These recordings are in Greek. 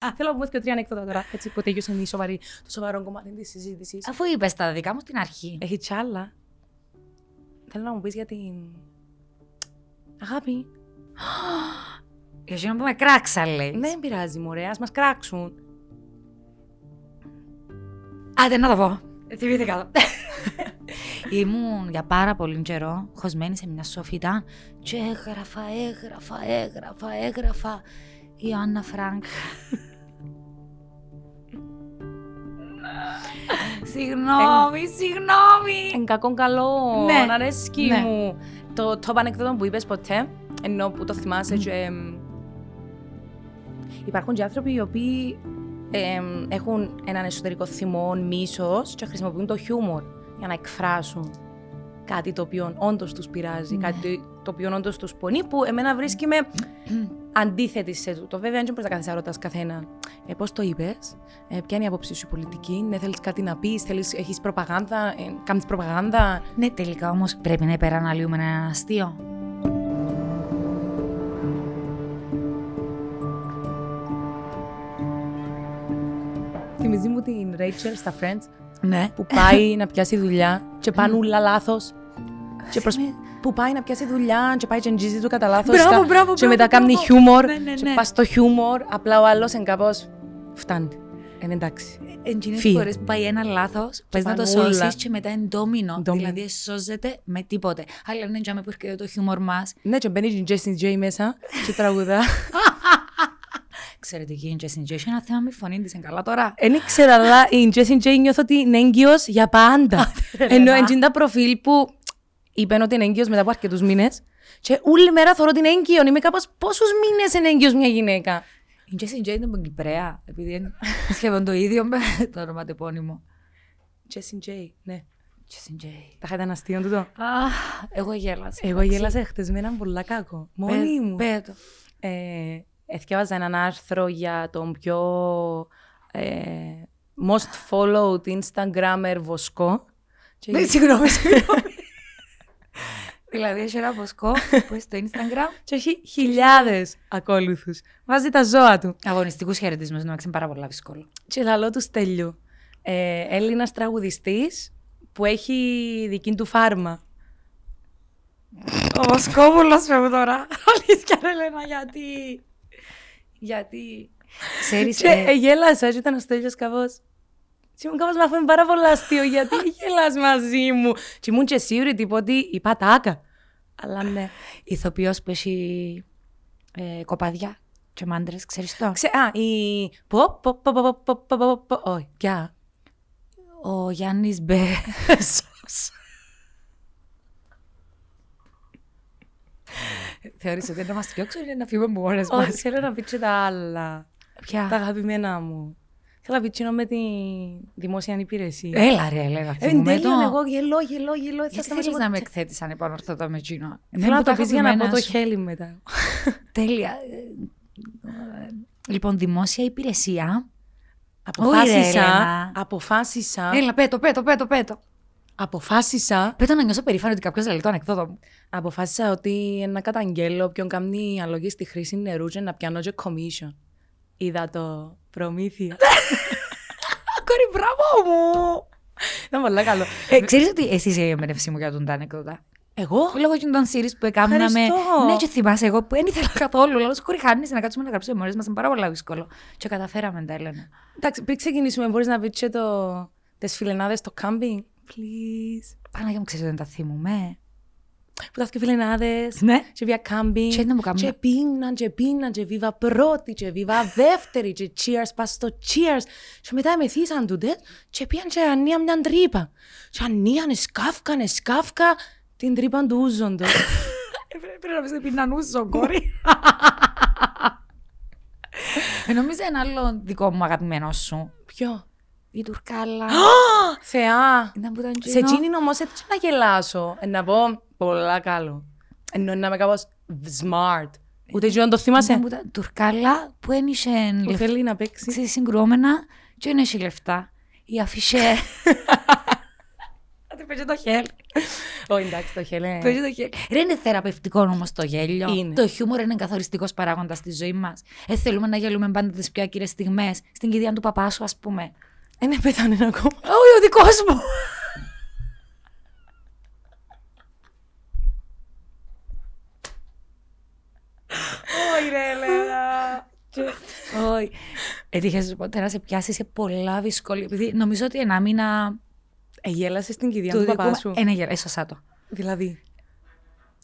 Α, θέλω να πούμε και τρία ανέκδοτα τώρα, έτσι που τελειώσε η σοβαρή, το σοβαρό κομμάτι της συζήτησης. Αφού είπες τα δικά μου στην αρχή. Έχει κι άλλα. Θέλω να μου πεις για την. Αγάπη. Για να πούμε κράξα, λέει. Ναι, δεν πειράζει, μωρέ, ας μας κράξουν. Άντε να το πω. Θυμήθηκα το. Ήμουν για πάρα πολύ καιρό χωσμένη σε μια σοφίτα και έγραφα, έγραφα, έγραφα, έγραφα η Άννα Φρανκ. Συγγνώμη, συγγνώμη. Εν κακόν καλό, Ναι. να αρέσκει Ναι. μου. Το top ανέκδοτο που είπες ποτέ, ενώ που το θυμάσαι και... εμ, υπάρχουν και άνθρωποι οι οποίοι εμ, έχουν έναν εσωτερικό θυμό, μίσος και χρησιμοποιούν το χιούμορ για να εκφράσουν κάτι το οποίο όντως τους πειράζει, Ναι. κάτι το οποίο όντω τους πονεί, που εμένα βρίσκει με αντίθετη σε τούτο. Βέβαια, δεν μπορεί να κάθεσαι να ρωτά καθένα ε, πώς το είπες, ε, ποια είναι η άποψή σου πολιτική, ναι, θέλεις κάτι να πεις, έχεις προπαγάνδα, ε, κάνεις προπαγάνδα; Ναι, τελικά όμως πρέπει να υπεραναλύουμε ένα αστείο. Θυμίζει μου την Rachel στα Friends Ναι. που πάει να πιάσει δουλειά και πάνε ούλα λάθος. Και προς... Σημαίνει- Που πάει να πιάσει δουλειά και πάει και εγγίζει του κατά λάθο. Μπράβο, μπράβο, Και μπράβο, μετά κάνει μπράβο. χιούμορ. Ναι, ναι, Και ναι. πας στο χιούμορ, απλά ο άλλος είναι κάπως. Φτάνει. Είναι εντάξει. Εντζίνες Φύγε. φορές που πάει ένα λάθος, πες να το πάνε όλα. σώσεις και μετά είναι ντόμινο. Ντόμινο. Δηλαδή σώζεται με τίποτε. Αλλά είναι τζάμε που έρχεται το χιούμορ μας. Ναι, και μπαίνει η Jessie J μέσα και τραγουδά. Ξέρετε και η Jessie J έχει ένα θέμα με φωνή της, είναι καλά τώρα. Δεν ήξερα, αλλά η Jessie J νιώθω ότι είναι έγκυος για πάντα. Ενώ είναι τα προφίλ που είπαν ότι είναι έγκυος μετά από αρκετούς μήνες. Και όλη μέρα θεωρώ ότι είναι έγκυο. Είμαι κάπως πόσους μήνες είναι έγκυος μια γυναίκα; Η Jessie J είναι από Κυπρέα, επειδή είναι σχεδόν το ίδιο με το ονοματεπώνυμο. Jessie J, ναι. Jessie J. Τα είχατε ένα αστείο τούτο. Αχ, εγώ γέλασα. Εγώ γέλασα χτες με έναν πολλά κάκο. Μόνη μου. Πέτω. Ε, εθιάβαζα έναν άρθρο για τον πιο ε, most followed Instagrammer βοσκό. Και Ναι, συγγνώμη, συγγνώμη. Δηλαδή, έχει ένα βοσκό που είναι στο Instagram. Και έχει χιλιάδες ακόλουθους. Βάζει τα ζώα του. Αγωνιστικούς χαιρετισμούς, να είναι πάρα πολύ δύσκολο. Και λαλό του Στέλιου. Ε, Έλληνας τραγουδιστής που έχει δική του φάρμα. Ο Βοσκόπουλος φεύγει τώρα. Αλήθεια, ρε Λένα, γιατί. Γιατί. Ξέρεις. Και ε, γέλασα, και ήταν ο Στέλιος κάπως. Και ήμουν κάπως με αυτό είναι πάρα πολύ αστείο, γιατί γελάς μαζί μου. Και ήμουν και σίγουρη τύπου ότι είπα τάκα. Αλλά ναι. Ηθοποιό που έχει ε, κοπαδιά και μάντρε, ξέρει το. Ξέ, α, η... Πω, πω, πω, πω, πω, πω, πω, πω, πω, όχι, πια. Ο Γιάννη Μπέσος. Θεώρησε ότι είναι να μας διώξουν ή είναι να φύγουμε από μόνες Όχι, μας. θέλω να πει και τα άλλα. Τα Ποια. αγαπημένα μου. Θέλω να πει τσινό με τη δημόσια υπηρεσία. Έλα ρε, έλα. Ε, θυμούμε εν τέλειον, το. εγώ γελώ, γελώ, γελώ. Θα Γιατί σταματήσω θέλεις να με ποτέ. εκθέτεις αν επανορθωτώ με εκείνο. Θέλω να το πεις για να πω το χέρι. χέλι μετά. Τέλεια. Ε, ε, Λοιπόν, δημόσια υπηρεσία. Αποφάσισα, Έλενα. αποφάσισα, Έλα, πέτω, πέτω, πέτω, πέτω. αποφάσισα, Πέτω να νιώσω περήφανο ότι κάποιος λέει το ανεκδότο μου. αποφάσισα ότι να καταγγέλω όποιον κάνει αλογή στη χρήση νερού και να πιάνω και commission. Είδα το προμήθεια. Κόρη, μπράβο μου! Ήταν πολύ καλό. Ε, ξέρεις ότι εσύ είσαι η εμπνεύση μου για τον τα ανεκδότα. Εγώ, Λόγω και των series που έκαναμε. Ευχαριστώ. Ναι, και θυμάσαι εγώ που δεν ήθελα καθόλου. Λέω, κόρη, χάνεις να κάτσουμε να γράψουμε μόνες μας. Είναι πάρα πολύ δύσκολο. Και καταφέραμε τα, Έλενα. εντάξει, πριν ξεκινήσουμε, μπορείς να πεις και το... τις φιλενάδες στο κάμπινγκ. Please. Παναγία μου, ξέρεις ότι δεν τα θυμούμε. Που τα φιλενάδες. Ναι. Και βία κάμπινγκ. Και να μου κάνουν- Και πίναν, και πίναν, και βίβα πρώτη, και βίβα δεύτερη, και cheers, πας στο cheers. Και μετά μεθύσαν τούτες και πήγαν και ανία μια τρύπα. Και ανίαν, σκάφκαν, σκάφκα την τρύπα του ούζοντος. Πρέπει να πεις ότι πίναν ούζο, κόρη. Ε, Νομίζω ένα άλλο δικό μου αγαπημένο σου. Ποιο; Η Τουρκάλα. Θεά. Ήταν που ήταν Σε εκείνο. εκείνη όμως έτσι να γελάσω. Ε, Να πω πολλά καλό. Ενώ να είμαι κάπως smart. Ούτε εκείνο να το Ήταν θυμάσαι. που ήταν Τουρκάλα που ένιξε Που λεφτά. θέλει να παίξει. Ξέρεις, συγκρούμενα και δεν έχει λεφτά. Η αφισέ. Κάτι παίζει το χέρι. Όχι, εντάξει, το χέλε. Παίζει το χέρι. Ρε είναι θεραπευτικό όμω το γέλιο. Είναι. Το χιούμορ είναι καθοριστικός παράγοντας στη ζωής μας. Ε, θέλουμε να γελούμε πάντα τις πιο ακύρε στιγμές. Στην κηδεία του παπά σου, ας πούμε. Είναι πέθανε ακόμα. Όχι, ο δικός μου. Όχι, ρε, Ελένα. Όχι. Έτυχε ποτέ να σε πιάσει σε πολλά δυσκολία. Επειδή νομίζω ότι ένα μήνα. Εγέλασε στην κηδεία του του δικού παπά μου- σου. Ε, ναι, γελά, έσωσα το. Δηλαδή.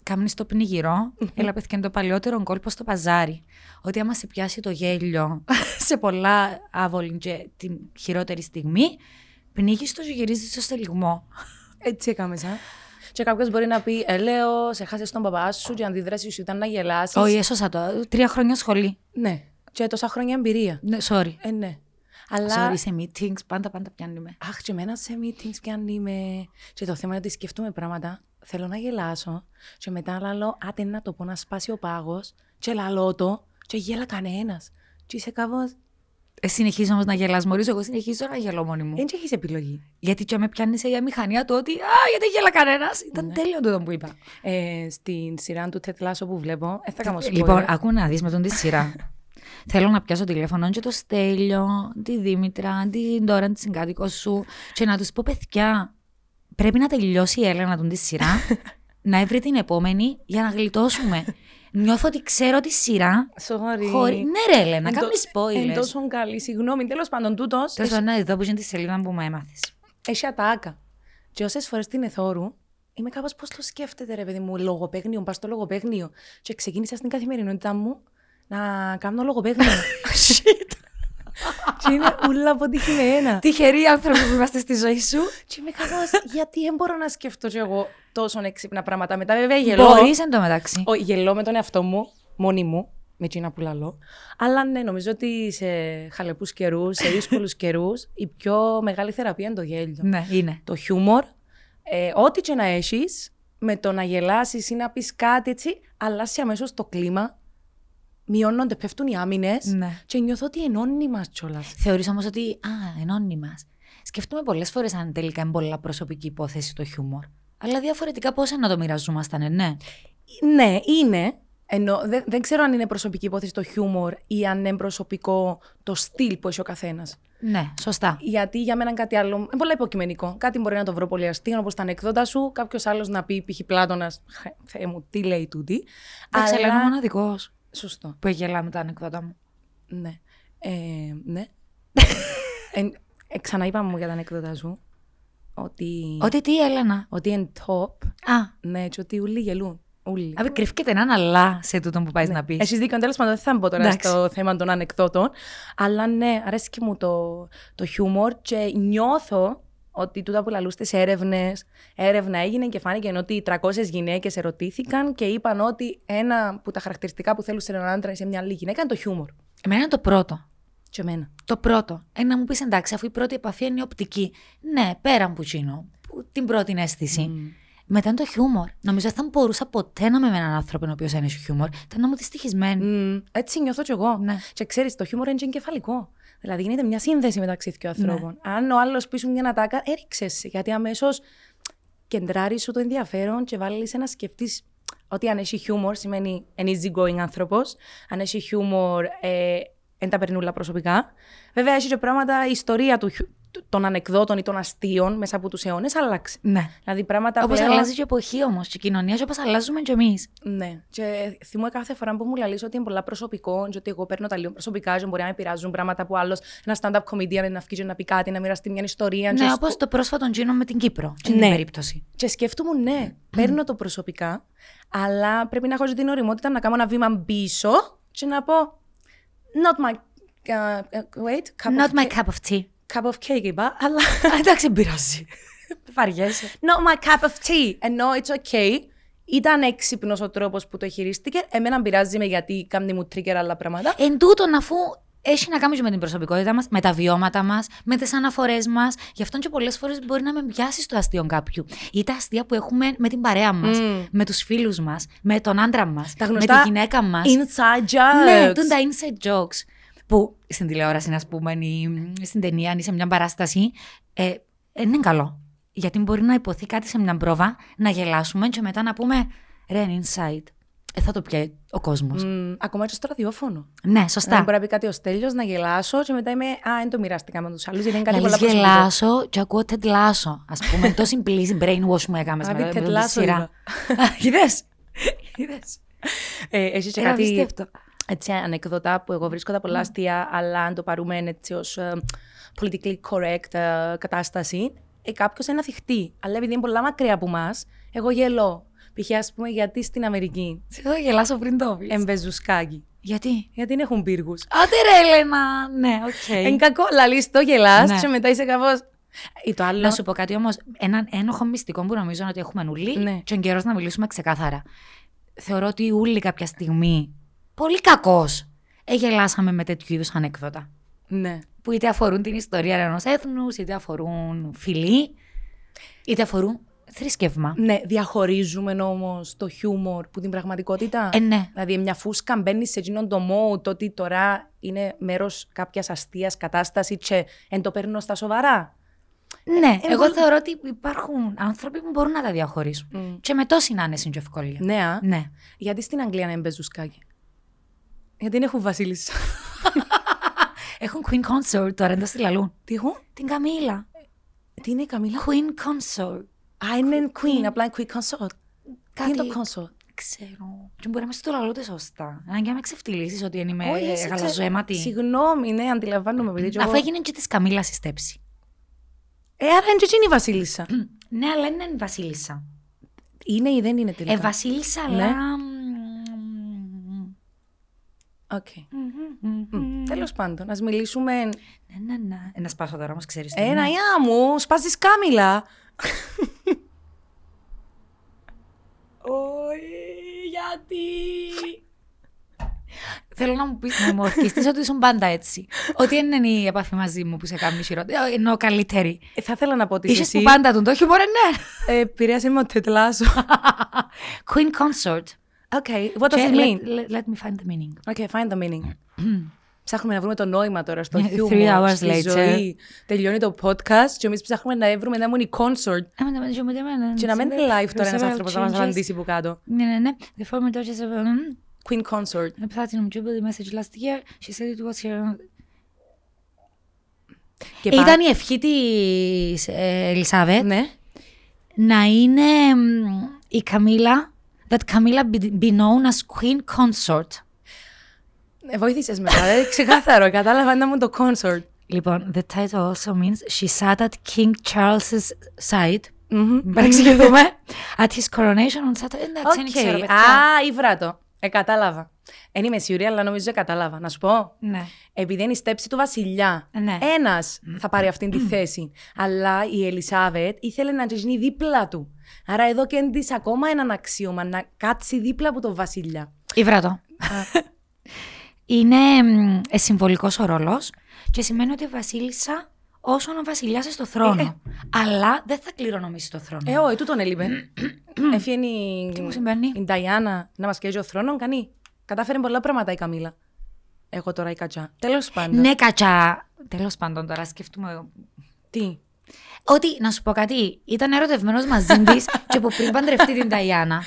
Κάμνει το πνιγυρό, έλα πέθηκε το παλιότερο κόλπο στο παζάρι. Ότι άμα σε πιάσει το γέλιο σε πολλά άβολη και την χειρότερη στιγμή, πνίγεις το και γυρίζεις στο στελιγμό. Έτσι έκαμε, σαν. Και κάποιος μπορεί να πει, Ε, λέω, σε χάσε τον παπά σου και η αντίδραση σου ήταν να γελάσεις. Όχι, έσωσα το. Τρία χρόνια σχολή. Ναι. Και τόσα χρόνια εμπειρία. Ναι, sorry. Ε, ναι. Αλλά. Sorry, σε meetings, πάντα πάντα πιάνει με. Αχ, και εμένα σε meetings πιάνει με. Και το θέμα είναι ότι σκεφτούμε πράγματα. Θέλω να γελάσω. Και μετά λαλώ, άτε να το πω να σπάσει ο πάγος. Και λαλώ το. Και γέλα κανένας. Και είσαι κάπω. Ε, συνεχίζω όμως να γελάς μωρής, εγώ συνεχίζω να γελώ μόνη μου. Δεν έχεις επιλογή. Γιατί και με πιάνεις σε μηχανία του ότι Α, γιατί γέλα κανένας. Ήταν τέλειο τούτο που είπα. Ε, στην σειρά του Τετλάσο που βλέπω, δεν θα κάνω spoiler. Λοιπόν, άκου να δεις με τον τη σειρά. Θέλω να πιάσω τηλέφωνο και το Στέλιο, τη Δήμητρα, την τώρα τη συγκάτοικο σου και να τους πω παιδιά, πρέπει να τελειώσει η Έλενα τον τη σειρά, να έβρει την επόμενη για να γλιτώσουμε. Νιώθω ότι ξέρω τη σειρά. Sorry. Χωρί... Ναι, ρε, Έλενα, Εν κάνεις τω- Εν spoilers. τόσο καλή, συγγνώμη. Τέλος πάντων, τούτος. Τέλος πάντων, να δω που είναι τη σελίδα που μου έμαθες. Έχει ατάκα. Και όσες φορές την εθώρου, είμαι κάπως πώς το σκέφτεται, ρε παιδί μου, λογοπαίγνιο, πα στο λογοπαίγνιο. Και ξεκίνησα στην καθημερινότητά μου να κάνω λογοπαίγνιο. Shit. και είναι ούλα αποτυχημένα. Τυχεροί άνθρωποι που είμαστε στη ζωή σου. και είμαι κάπω, γιατί δεν μπορώ να σκεφτώ κι εγώ τόσο έξυπνα πράγματα. Μετά βέβαια γελώ. Μπορείς εν τω μεταξύ. Όχι, γελώ με τον εαυτό μου, μόνη μου, με εκείνα που λαλώ. Αλλά ναι, νομίζω ότι σε χαλεπούς καιρούς, σε δύσκολους καιρούς, η πιο μεγάλη θεραπεία είναι το γέλιο. Ναι, είναι. Το χιούμορ, ε, ό,τι και να έχεις, με το να γελάσεις ή να πεις κάτι έτσι, αλλάζει αμέσως το κλίμα. Μειώνονται, πέφτουν οι άμυνες Ναι. και νιώθω ότι ενώνει μας κιόλας. Θεωρείς όμως ότι, α, ενώνει μας. Σκεφτούμε πολλές φορές αν τελικά είναι πολλά προσωπική υπόθεση το χιούμορ. Αλλά διαφορετικά πώς να το μοιραζόμασταν, ε, ναι. Ναι, είναι. Ενώ δεν, δεν ξέρω αν είναι προσωπική υπόθεση το χιούμορ ή αν είναι προσωπικό το στυλ που έχει ο καθένας. Ναι, σωστά. Γιατί για μένα είναι κάτι άλλο. Είναι πολύ υποκειμενικό. Κάτι μπορεί να το βρω πολύ αστείο, όπως τα ανεκδότα σου. Κάποιος άλλος να πει, π.χ. Πλάτονα, Θεέ μου, τι λέει τούτη. Εντάξει, αλλά είναι ο μοναδικός Σωστό. που γελά με τα ανεκδότα μου. Ναι. Ε, ναι. ε, ε, ξαναείπαμε μου για τα ανεκδότα σου. Ότι. Ότι τι, Έλενα; Ότι είναι top. Α, Ναι, και ότι ούλοι γελούν. Ούλοι. απ' κρυφκεται έναν αλλά σε τούτο που πάεις να πεις. Έχεις δίκιο. Τέλος πάντων, δεν θα μπω τώρα Εντάξει. στο θέμα των ανεκδότων. Αλλά ναι, αρέσει και μου το, το χιούμορ και νιώθω ότι τούτα που λαλούστε σε έρευνες, έρευνα έγινε και φάνηκε ότι 300 γυναίκες ερωτήθηκαν και είπαν ότι ένα από τα χαρακτηριστικά που θέλουν σε έναν άντρα ή σε μια άλλη γυναίκα είναι το χιούμορ. Εμένα είναι το πρώτο. Και εμένα. Το πρώτο. Ε, να μου πεις εντάξει, αφού η πρώτη επαφή είναι η οπτική. Ναι, πέραν που τσίνο. που- Την πρώτη αίσθηση. Μετά είναι το χιούμορ. Νομίζω δεν θα μπορούσα ποτέ να είμαι με έναν άνθρωπο ο οποίος έχει χιούμορ. Ήταν να μου τη στοιχισμένη. Μμμ, έτσι νιώθω κι εγώ. Ναι. Και ξέρεις, το χιούμορ είναι και εγκεφαλικό. Δηλαδή γίνεται μια σύνδεση μεταξύ δύο ανθρώπων. Αν ο άλλος πει σου μια ατάκα, έριξες σε. Γιατί αμέσως κεντράρει σου το ενδιαφέρον και βάλεις να σκεφτεί ότι αν έχει χιούμορ σημαίνει an easy going άνθρωπος. Αν έχει χιούμορ, ε, δεν τα περνούλα προσωπικά. Βέβαια, έχει και πράγματα, η ιστορία του, χιου- των ανεκδότων ή των αστείων μέσα από τους αιώνες άλλαξε. Ναι. Δηλαδή πράγματα Όπως πλέον- αλλάζει και η εποχή όμως, και η κοινωνία, και όπως αλλάζουμε κι εμείς. ναι. Και θυμούμαι κάθε φορά που μου λαλείς ότι είναι πολλά προσωπικό, και ότι εγώ παίρνω τα λίγο προσωπικά, και μπορεί να με πειράζουν πράγματα που άλλος, ένα stand-up comedian να βγει και να πει κάτι, να μοιραστεί μια ιστορία. και Ναι, σκο- όπως το πρόσφατο Τζίνο με την Κύπρο. Στην Ναι. περίπτωση. Και σκέφτομαι, ναι, παίρνω το προσωπικά, αλλά πρέπει να έχω και την οριμότητα να κάνω ένα βήμα πίσω και να πω. Not my. uh, uh, wait, cup Not of, my ca- cup of tea. Cup of cake, είπα, αλλά. Εντάξει, πειράζει. Βαριέσαι. Not my cup of tea. Ενώ it's okay. Ήταν έξυπνος ο τρόπος που το χειρίστηκε. Εμένα πειράζει με γιατί κάνει μου trigger άλλα πράγματα. Εν τούτον, αφού έχει να κάνεις και με την προσωπικότητα μας, με τα βιώματα μας, με τις αναφορές μας. Γι' αυτό και πολλές φορές μπορεί να με πιάσει το αστείο κάποιου. Ή τα αστεία που έχουμε με την παρέα μας, Mm. με τους φίλους μας, με τον άντρα μας, Τα με γνωστά τη γυναίκα μας. Inside jokes. Ναι, τούν τα inside jokes. Που στην τηλεόραση, α πούμε, ή στην ταινία, ή σε μια παράσταση, ε, ε, είναι καλό. Γιατί μπορεί να υποθεί κάτι σε μια πρόβα, να γελάσουμε και μετά να πούμε ρε, inside. Ε, θα το πιάει ο κόσμος. Μ, ακόμα και στο ραδιόφωνο. Ναι, σωστά. Να μπορεί να πει κάτι ο Στέλιος, να γελάσω και μετά είμαι. Α, δεν το μοιράστηκα με τους άλλους, γιατί είναι κάτι Να πολύ λες προσωπικό. γελάσω και ακούω Ted Lasso. Ας πούμε, το simply brainwash μου έκαμε Α, με, πει με Ted τη Lasso σειρά. Είδες; Είδες. Ε, έχεις και ήβρα κάτι απίστευτο. Έτσι, ανέκδοτα που εγώ βρίσκω τα πολλά αστεία, αλλά αν το πάρουμε έτσι ως ε, politically correct ε, κατάσταση, ε, κάποιος είναι να θιχτεί. Αλλά επειδή είναι πολλά μακριά από εμάς, εγώ γελώ. Π.χ. ας πούμε, γιατί στην Αμερική Σε θα γελάσω πριν το πεις. εν παίζουν σκάκι. Γιατί; Γιατί δεν έχουν πύργου. Άντε ρε Έλενα. Ναι, οκ. Εν κακό, λαλείς το γελάς Ναι. και μετά είσαι κάπως... Ή το άλλο... Να σου πω κάτι όμως, έναν ένοχο μυστικό που νομίζω ότι έχουμε ουλί Ναι. και ο καιρός να μιλήσουμε ξεκάθαρα. Θεωρώ ότι ούλοι κάποια στιγμή, πολύ κακώ, εγελάσαμε με τέτοιου είδους ανέκδοτα. Ναι. Που είτε αφορούν την ιστορία ενός έθνους, είτε αφορούν φιλή, είτε αφορούν θρησκεύμα. Ναι, διαχωρίζουμε όμως το χιούμορ που την πραγματικότητα. Ε, ναι. Δηλαδή, μια φούσκα μπαίνει σε εκείνον το mode το ότι τώρα είναι μέρος κάποιας αστείας κατάστασης και εν το παίρνω στα σοβαρά. Ναι, ε, εγώ μπορεί- θεωρώ ότι υπάρχουν άνθρωποι που μπορούν να τα διαχωρίσουν. Μμ. Και με τόση άνεση και ευκολία. Ναι, α. Ναι. Γιατί στην Αγγλία να είναι μπεζουσκάκι. Γιατί δεν έχουν βασίλισσα. Έχουν Queen Consort τώρα εντό τη Λαλούν. Τι έχουν; Την Καμίλα. Τι είναι η Καμίλα; Queen Consort. Α, είναι Queen, απλά είναι Queen Consort. Τι είναι Κάτι- το Consort? Ξέρω. Και μπορεί να με στο λαλό ούτε σωστά. Αν και να με ξεφτυλίσεις ότι δεν είμαι Όχι, εσύ ξε- γαλαζοαίματη. Συγγνώμη, ναι, αντιλαμβάνομαι. επειδή και Αφού εγώ- έγινε και της Καμίλας η στέψη. Ε, άρα είναι και εκείνη η βασίλισσα. ναι, αλλά είναι η Βασίλισσα. Είναι ή δεν είναι τελικά; Ε, Βασίλισσα, Ναι. Αλλά. Οκ. Τέλος πάντων, ας μιλήσουμε. Ναι, ναι, ναι. Ε, Να σπάσω τώρα όμως, ξέρεις. Ένα γεια μου, σπάζει κάμιλα. Όχι, γιατί. Θέλω να μου πεις, να μου ορκιστείς ότι ήσουν πάντα έτσι. ότι δεν είναι η επαφή μαζί μου που σε κάνει χειρότερα. Ε, Εννοώ καλύτερη. Ε, θα ήθελα να πω ότι Είσαι εσύ. που πάντα τον το χιούμορ, ναι. Ε, επηρέασε με ο τετλάσο. Queen Consort. Okay, what does Και it mean? Let, let, let me find the meaning. Okay, find the meaning. Ψάχνουμε να βρούμε το νόημα τώρα στο Yeah, χιούμορ, three hours στη later. ζωή. Τελειώνει το podcast και εμείς ψάχνουμε να βρούμε να ήμουν η consort και να μην είναι live τώρα ένας άνθρωπος να μας απαντήσει που κάτω. Ναι, ναι, ναι. The former Duchess of um, Queen consort. a Platinum Jubilee message last year. She said it was her... Και Ε, πά- Ήταν η ευχή της ε, Ελισάβετ Ναι. να είναι μ, η Καμίλα that Camilla be, be known as Queen Consort. Ε, Βοήθησες με τώρα, ε, ξεκάθαρο, κατάλαβα να ήμουν το consort. Λοιπόν, the title also means she sat at King Charles's side. Μμμ. Μην παρεξηγηθούμε. At his coronation on Saturday. Εντάξει, δεν Οκ. ξέρω, παιδιά. Α, ήβρα το. Ε, κατάλαβα. Δεν είμαι σίγουρη, αλλά νομίζω κατάλαβα. Να σου πω. Ναι. Επειδή είναι η στέψη του βασιλιά. Ναι. Ένας θα πάρει αυτή τη θέση. Αλλά η Ελισάβετ ήθελε να γίνει δίπλα του. Άρα εδώ και της ακόμα έναν αξίωμα να κάτσει δίπλα από τον βασιλιά. Ήβρα το. Είναι μ, ε, συμβολικός ο ρόλος και σημαίνει ότι η βασίλισσα όσον ο βασιλιάς στο θρόνο. Αλλά δεν θα κληρονομήσει το θρόνο. Ε, όχι, τούτον έλειπε. Έφυγε η. Τι μου συμβαίνει; Η Νταϊάννα να μας καίει ο θρόνο, κανεί. Κατάφερε πολλά πράγματα η Καμίλα. Εγώ τώρα η Κατσά. Τέλος πάντων. ναι, κατσά. Τέλος πάντων, τώρα σκεφτούμε. Τι; Ότι, να σου πω κάτι, ήταν ερωτευμένος μαζί της και που πριν παντρευτεί την Ταϊάννα,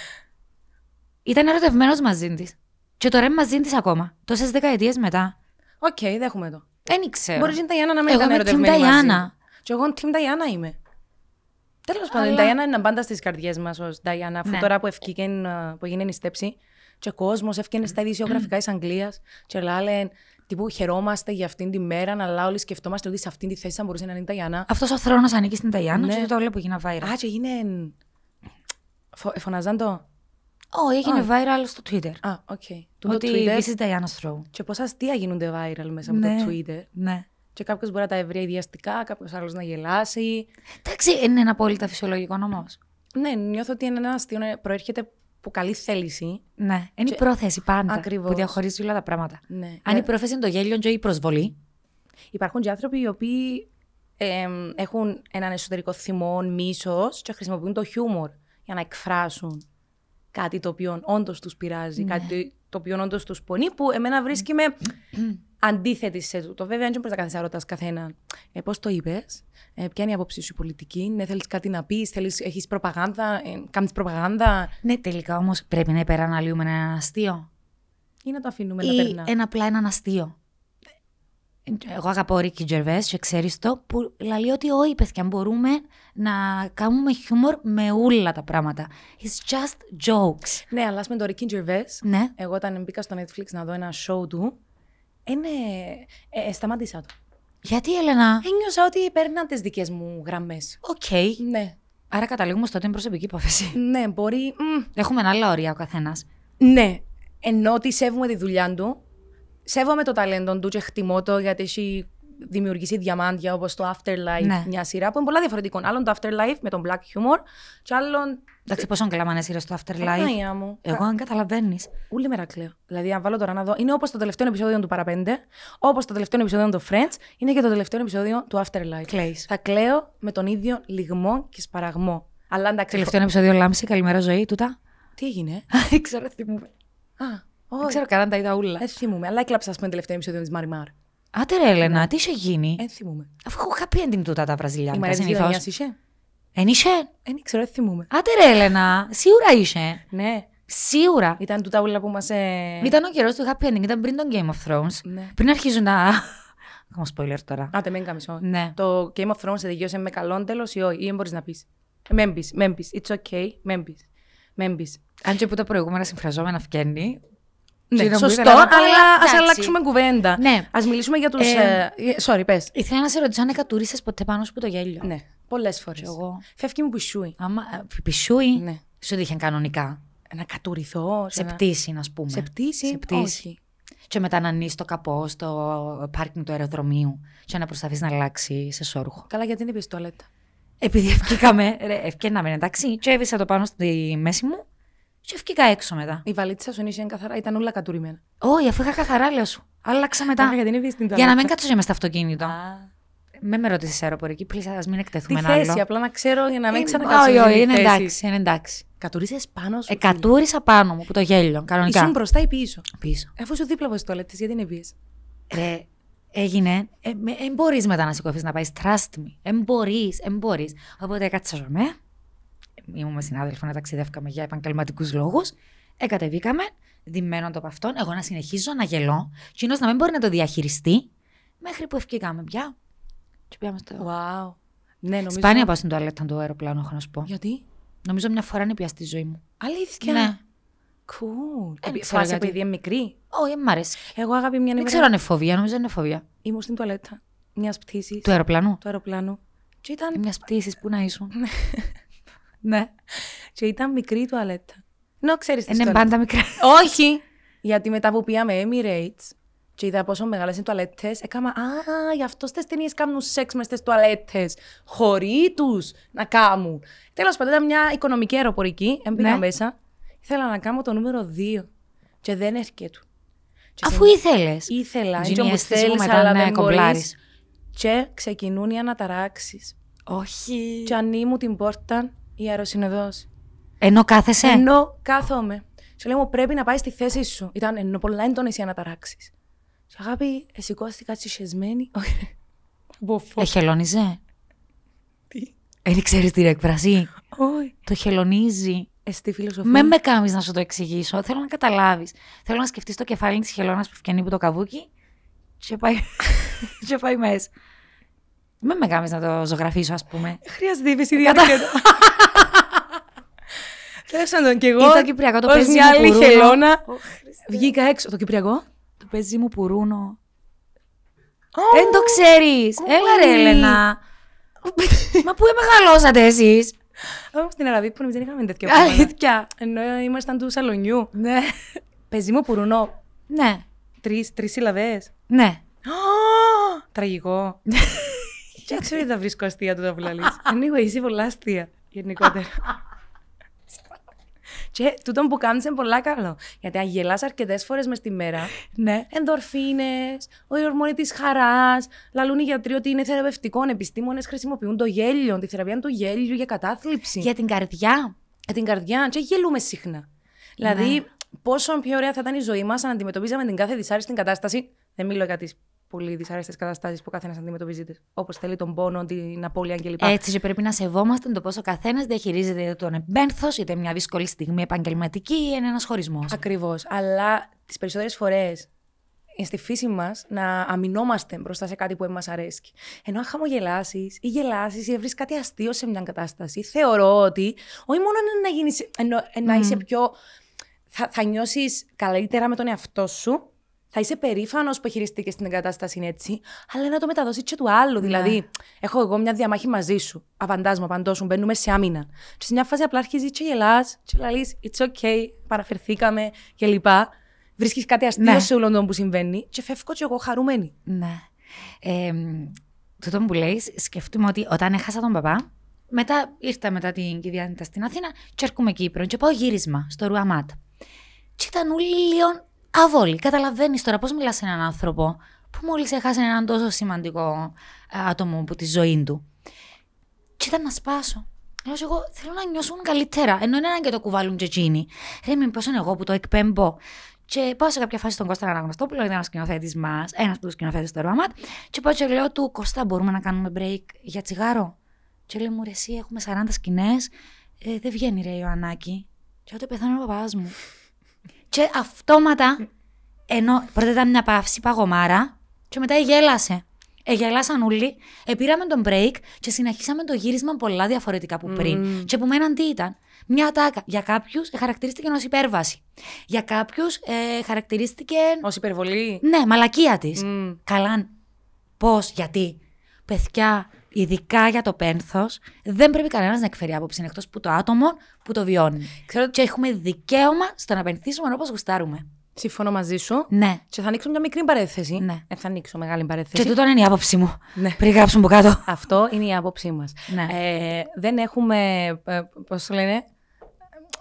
ήταν ερωτευμένος μαζί της. Και τώρα είναι μαζί της ακόμα. Τόσες δεκαετίες μετά. Οκ, δέχομαι το. Δεν ξέρω. Μπορείς η Νταϊάννα να μην Εγώ ήταν είμαι team ερωτευμένη μαζί. Diana. μου. Και εγώ team Νταϊάννα είμαι. Τέλος πάντων, η Αλλά- Νταϊάννα είναι πάντα στις καρδιές μας ως Νταϊάννα, αφού Ναι. τώρα που ευκήκεν, ε, που έγινε η στέψη, και ο κόσμος έφυγε στα ειδησιογραφικά της Αγγλίας, και λένε τύπου χαιρόμαστε για αυτήν τη μέρα, αλλά όλοι σκεφτόμαστε ότι σε αυτήν τη θέση θα μπορούσε να είναι η Νταϊάννα. Αυτός ο θρόνος ανήκει στην Νταϊάννα Ναι. και το βλέπω γίνα viral. Α, και έγινε. Φω... ε, Φωνάζαν το. Όχι, έγινε viral στο Twitter. Α, οκ. Του το Ότι Twitter. this is Diana's throne. Και πόσα αστεία γίνονται viral μέσα από Ναι. το Twitter. Ναι. Και κάποιος μπορεί να τα ευρεί ιδιαστικά, κάποιος άλλος να γελάσει. Εντάξει, είναι ένα απόλυτα φυσιολογικό όμω. Ναι, νιώθω ότι είναι ένα αστείο να προέρχεται από καλή θέληση. Ναι. Είναι Και- η πρόθεση πάντα Ακριβώς. που διαχωρίζει όλα τα πράγματα. Ναι. Αν η Ε, πρόθεση είναι το γέλιο και η προσβολή. Υπάρχουν και άνθρωποι οι οποίοι ε, έχουν έναν εσωτερικό θυμό, μίσος και χρησιμοποιούν το χιούμορ για να εκφράσουν κάτι το οποίο όντως τους πειράζει, Ναι. κάτι το οποίο όντως τους πονεί, που εμένα βρίσκει με αντίθετη σε τούτο. Βέβαια, δεν μπορεί να κάθεσαι να ρωτά καθένα ε, πώς το είπες, ε, ποια είναι η άποψή σου πολιτική, ναι, θέλεις κάτι να πεις, έχεις προπαγάνδα, ε, κάνεις προπαγάνδα, Ναι, τελικά όμως πρέπει να υπεραναλύουμε ένα αστείο. ή να το αφήνουμε να Ή περνά. ένα απλά έναν αστείο. Εγώ αγαπώ ο Ρίκη Τζερβές και ξέρεις το που λέει ότι όχι παιδιά μπορούμε να κάνουμε χιούμορ με όλα τα πράγματα. It's just jokes. Ναι, αλλά ας με το Ricky Gervais, Ναι. εγώ όταν μπήκα στο Netflix να δω ένα show του, είναι... Ε, ε, σταμάτησα το. Γιατί Έλενα; Ένιωσα ότι παίρναν τις δικές μου γραμμές. Οκ. Ναι. Άρα καταλήγουμε στο ότι είναι προσωπική υπόθεση. Ναι, μπορεί... μ, Έχουμε ένα άλλα όρια ο καθένας. Ναι, ενώ ότι σέβομαι τη δουλειά του, σέβομαι το ταλέντο του και χτιμώ το γιατί έχει δημιουργήσει διαμάντια όπως το Afterlife, Ναι. μια σειρά που είναι πολλά διαφορετικό. Άλλον το Afterlife με τον Black Humor και άλλον... Εντάξει, πόσο κλαμάνε σειρές στο Afterlife; Παναγία μου. Εγώ, αν καταλαβαίνεις. Όλη μέρα κλαίω. Δηλαδή, αν βάλω τώρα να δω, είναι όπως το τελευταίο επεισόδιο του Παραπέντε, όπως το τελευταίο επεισόδιο του Friends, είναι και το τελευταίο επεισόδιο του Afterlife. Κλαίεις. Θα κλαίω με τον ίδιο λιγμό και σπαραγμό. Αλλά εντάξει. Τελευταίο επεισόδιο Λάμψη, καλημέρα ζωή, τούτα. Τι έγινε; Δεν ξέρω, θυμούμαι. Α, Δεν όχι. ξέρω καν αν τα είδα όλα. Δεν θυμούμαι. Αλλά έκλαψα, ας πούμε, τελευταίο επεισόδιο της Μαριμάρ. Άτε ρε Έλενα, τι είχε γίνει; Δεν θυμούμαι. Αφού έχω happy ending τούτα τα Η βραζιλιάνικα Μαρία της συνήθως. γειτονιά είσαι; Εν είσαι; Δεν ξέρω, δεν θυμούμαι. Άτε ρε Έλενα, σίγουρα είσαι. Ναι. Σίγουρα. Ήταν τούτα όλα που μας. Ε... Ήταν ο καιρός του happy ending, ήταν πριν τον Game of Thrones. Ναι. Πριν αρχίζουν να. Κάνω spoiler τώρα. Άτε, μην καμισό. Ναι. Το Game of Thrones τελειώσε με καλό τέλος ή όχι, ή δεν μπορείς να πεις. Μεν πεις, μεν πεις. It's okay, μεν πεις. Μεν πεις. Αν και που τα προηγούμενα συμφραζόμενα φγαίνει. Ναι, Συγγνώμη, σωστό, ήθελα να πω, αλλά ας εντάξει. αλλάξουμε κουβέντα. Ναι. Α μιλήσουμε για τους. Ε, sorry, πες. Ήθελα να σε ρωτήσω αν εκατούρισε ποτέ πάνω σου που το γέλιο. Ναι, πολλές φορές. εγώ. Φεύγει μου πισούι. Άμα. ε, Πισούι; Ναι. Σου τύχε κανονικά. Να κατουριθώ. Σε να- πτήση, να πούμε. Σε πτήση; Σε πτήση. Όχι. Και μετά να ανείς το καπό στο πάρκινγκ του αεροδρομίου και να προσπαθείς να αλλάξει σε σόρουχο. Καλά, γιατί δεν πει τουαλέτα. Επειδή ευκήκαμε, ρε, ευκαίναμε εντάξει, και έβησα το πάνω στη μέση μου και ευκήκα έξω μετά. Η βαλίτσα σου είναι καθαρά, ήταν όλα κατουρημένα. Όχι, αφού είχα καθαρά, λέω σου. Άλλαξα μετά. Άρα, γιατί δεν πει την Για τουαλέτα. να μην κάτσω και μες στο αυτοκίνητο. Α, Με με ρωτήσεις αεροπορική, πλήσα, ας μην Τη εκτεθούμε ένα θέση, άλλο. απλά να ξέρω για να μην Είναι- ξανακάτσω. Όχι, όχι, είναι εντάξει, είναι εντάξει. Κατουρίζε πάνω σου. Εκατούρισα πάνω μου που το γέλιο, κανονικά. Ήσουν μπροστά ή πίσω; Πίσω. Αφού σου δίπλα από τις τουαλέτες, γιατί δεν πει. Ρε, έγινε. Δεν μπορείς μετά να σηκωθείς να πάεις. Trust me. Δεν μπορείς, δεν μπορείς. Οπότε έκατσα με. Ήμουν με συνάδελφο να ταξιδεύκαμε για επαγγελματικούς λόγους. Εκατεβήκαμε, δημένον το από αυτόν. Εγώ να συνεχίζω να γελώ. Κοινό να μην μπορεί να το διαχειριστεί. Μέχρι που ευκήκαμε πια. Και πήγαμε στο. Wow. Ναι, νομίζω. Σπάνια πάω στην τουαλέτα του αεροπλάνου, έχω να σου πω. Γιατί; Νομίζω μια φορά είναι πια στη ζωή μου. Αλήθεια; Ναι. Cool. Δεν Επί- ξέρω Φάση γιατί. επειδή είναι μικρή. Όχι, δεν μ' αρέσει. Εγώ αγάπη μια Δεν ημέρα ξέρω αν είναι φοβία, νομίζω είναι φοβία. ήμουν στην τουαλέτα μιας πτήσης Του αεροπλάνου; του αεροπλάνου. Και ήταν, Μιας πτήσης που να ήσουν. Ναι. και ήταν μικρή η τουαλέτα. Ενώ ξέρεις τις. Είναι πάντα μικρά. Όχι! Γιατί μετά που πήγαμε Emirates και είδα πόσο μεγάλες είναι οι τουαλέτες, έκανα Α, γι' αυτό στις ταινίες κάνουν σεξ μες στις τουαλέτες. Χωρί τους να κάνουν. Τέλος πάντων, ήταν μια οικονομική αεροπορική. Έμπαινα Ναι. μέσα. Ήθελα να κάνω το νούμερο 2. Και δεν έρχεται. Και Αφού σε- ήθελες. Ήθελα, Γίνει και η όμως αίσθηση που θέλεις, μετά, αλλά ναι, δεν κομπλάρεις. μπορείς. Και ξεκινούν οι αναταράξεις. Όχι. Και ανοίγει μου την πόρτα η αεροσυνοδός. Ενώ κάθεσαι; Ενώ κάθομαι. Σε λέω μου πρέπει να πάει στη θέση σου. Ήταν ενώ πολλά έντονες οι αναταράξεις. Και αγάπη, εσηκώστηκα τσισεσμένη. Όχι. Από φως. Εχελώνιζε. Τι; Δεν ξέρεις την έκφραση. Όχι. Το χελωνίζει. Εστί φιλοσοφία. Με με κάμεις να σου το εξηγήσω. Θέλω να καταλάβεις. Θέλω να σκεφτείς το κεφάλι της χελώνας που φτιάχνει από το καβούκι και πάει, και πάει μέσα. Με με κάμεις να το ζωγραφίσω, ας πούμε. Χρειάζεται ύφεση διάρκεια. Τέλος πάντων, και εγώ, Ή το κυπριακό το ως παίζει μια μου άλλη πουρούνο. χελώνα, βγήκα έξω. Το κυπριακό. Το παίζει μου πουρούνο. Δεν το ξέρεις. Έλα ρε, Έλενα. Μα πού μεγαλώσατε εσείς; Όμως στην Αραβή που δεν είχαμε τέτοια πράγματα. Αλήθεια. Ενώ ήμασταν του σαλονιού. Ναι. Παίζει μου πουρουνό. Ναι. Τρεις, τρεις συλλαβές. Ναι. Τραγικό. Δεν ξέρω γιατί τα βρίσκω αστεία τούτα που λαλείς. Anyway, είσαι πολλά αστεία γενικότερα. Και τούτο που κάνεις είναι πολλά καλό. Γιατί αν γελάς αρκετές φορές μες τη μέρα, Ναι. ενδορφίνες, ο ορμόνη της χαράς, λαλούν οι γιατροί ότι είναι θεραπευτικό, επιστήμονες χρησιμοποιούν το γέλιο, τη θεραπεία του γέλιου για κατάθλιψη. Για Για την καρδιά. την καρδιά, και γελούμε συχνά. Δηλαδή, Ναι. πόσο πιο ωραία θα ήταν η ζωή μας αν αντιμετωπίζαμε την κάθε δυσάρεστη κατάσταση. Δεν μιλώ για τις πολύ δυσάρεστες καταστάσεις που ο καθένας αντιμετωπίζεται. Όπως θέλει τον πόνο, την απώλεια κλπ. Έτσι και πρέπει να σεβόμαστε το πόσο καθένας διαχειρίζεται είτε τον εμπένθος, είτε μια δύσκολη στιγμή επαγγελματική ή είναι ένας χωρισμός. Ακριβώς. Αλλά τις περισσότερες φορές είναι στη φύση μας να αμυνόμαστε μπροστά σε κάτι που δεν μας αρέσει. Ενώ αν χαμογελάσεις ή γελάσεις ή βρεις κάτι αστείο σε μια κατάσταση, θεωρώ ότι όχι μόνο είναι να, γίνεις, ενώ, ε, να είσαι πιο. θα, θα νιώσεις καλύτερα με τον εαυτό σου, θα είσαι περήφανος που χειριστήκε την κατάσταση έτσι, αλλά να το μεταδώσει και του άλλου. Δηλαδή, έχω εγώ μια διαμάχη μαζί σου. Απαντάς μου, απαντώ σου, μπαίνουμε σε άμυνα. Και σε μια φάση απλά αρχίζει και γελάς, και λαλείς, It's okay, παραφερθήκαμε κλπ. Βρίσκεις κάτι αστείο Ναι. σε όλο το που συμβαίνει, και φεύγω και εγώ χαρούμενη. Ναι. Ε, τούτο που λέει, σκεφτούμε ότι όταν έχασα τον παπά, μετά ήρθα μετά την κυβέρνηση στην Αθήνα και έρχομαι Κύπρο και πάω γύρισμα στο Ρουαμάτ. Και ήταν όλοι λίγο αβόλοι. Καταλαβαίνεις τώρα πώς μιλάς σε έναν άνθρωπο που μόλις έχασε έναν τόσο σημαντικό ε, άτομο από τη ζωή του. Και ήταν να σπάσω. Λέω εγώ θέλω να νιώσουν καλύτερα. Ενώ είναι και το κουβάλουν και εκείνοι. Ρε, μήπω είναι εγώ που το εκπέμπω. Και πάω σε κάποια φάση στον Κώστα Αναγνωστόπουλο, ήταν ένας σκηνοθέτης μας, ένας από τους σκηνοθέτες του Ρωμάτ. Και πάω και λέω του Κώστα, μπορούμε να κάνουμε break για τσιγάρο; Και λέει μου, ρε, εσύ έχουμε 40 σκηνές. Ε, δεν βγαίνει, ρε, Ιωαννάκη. Και όταν πεθάνω ο παπάς μου. Και αυτόματα, ενώ πρώτα ήταν μια παύση παγωμάρα, και μετά γέλασε. Εγελάσαν όλοι, επήραμε τον break και συνεχίσαμε το γύρισμα πολλά διαφορετικά από πριν. Και που μέναν τι ήταν. Μια τάκα. Για κάποιους χαρακτηρίστηκε ως υπέρβαση. Για κάποιους ε, χαρακτηρίστηκε. Ω υπερβολή. Ναι, μαλακία της. Μμ. Καλά. Πώς, γιατί. Παιδιά, ειδικά για το πένθος, δεν πρέπει κανένας να εκφέρει άποψη εκτός που το άτομο που το βιώνει. Ξέρω Και έχουμε δικαίωμα στο να πενθήσουμε όπως γουστάρουμε. Συμφωνώ μαζί σου. Ναι. Και θα ανοίξω μια μικρή παρέθεση. Ναι. Ε, θα ανοίξω μεγάλη Και παρέθεση. τούτο είναι η άποψή μου. Ναι. Πριν γράψουν από κάτω. Αυτό είναι η άποψή μας. Ναι. Ε, δεν έχουμε. Ε, Πώς το λένε.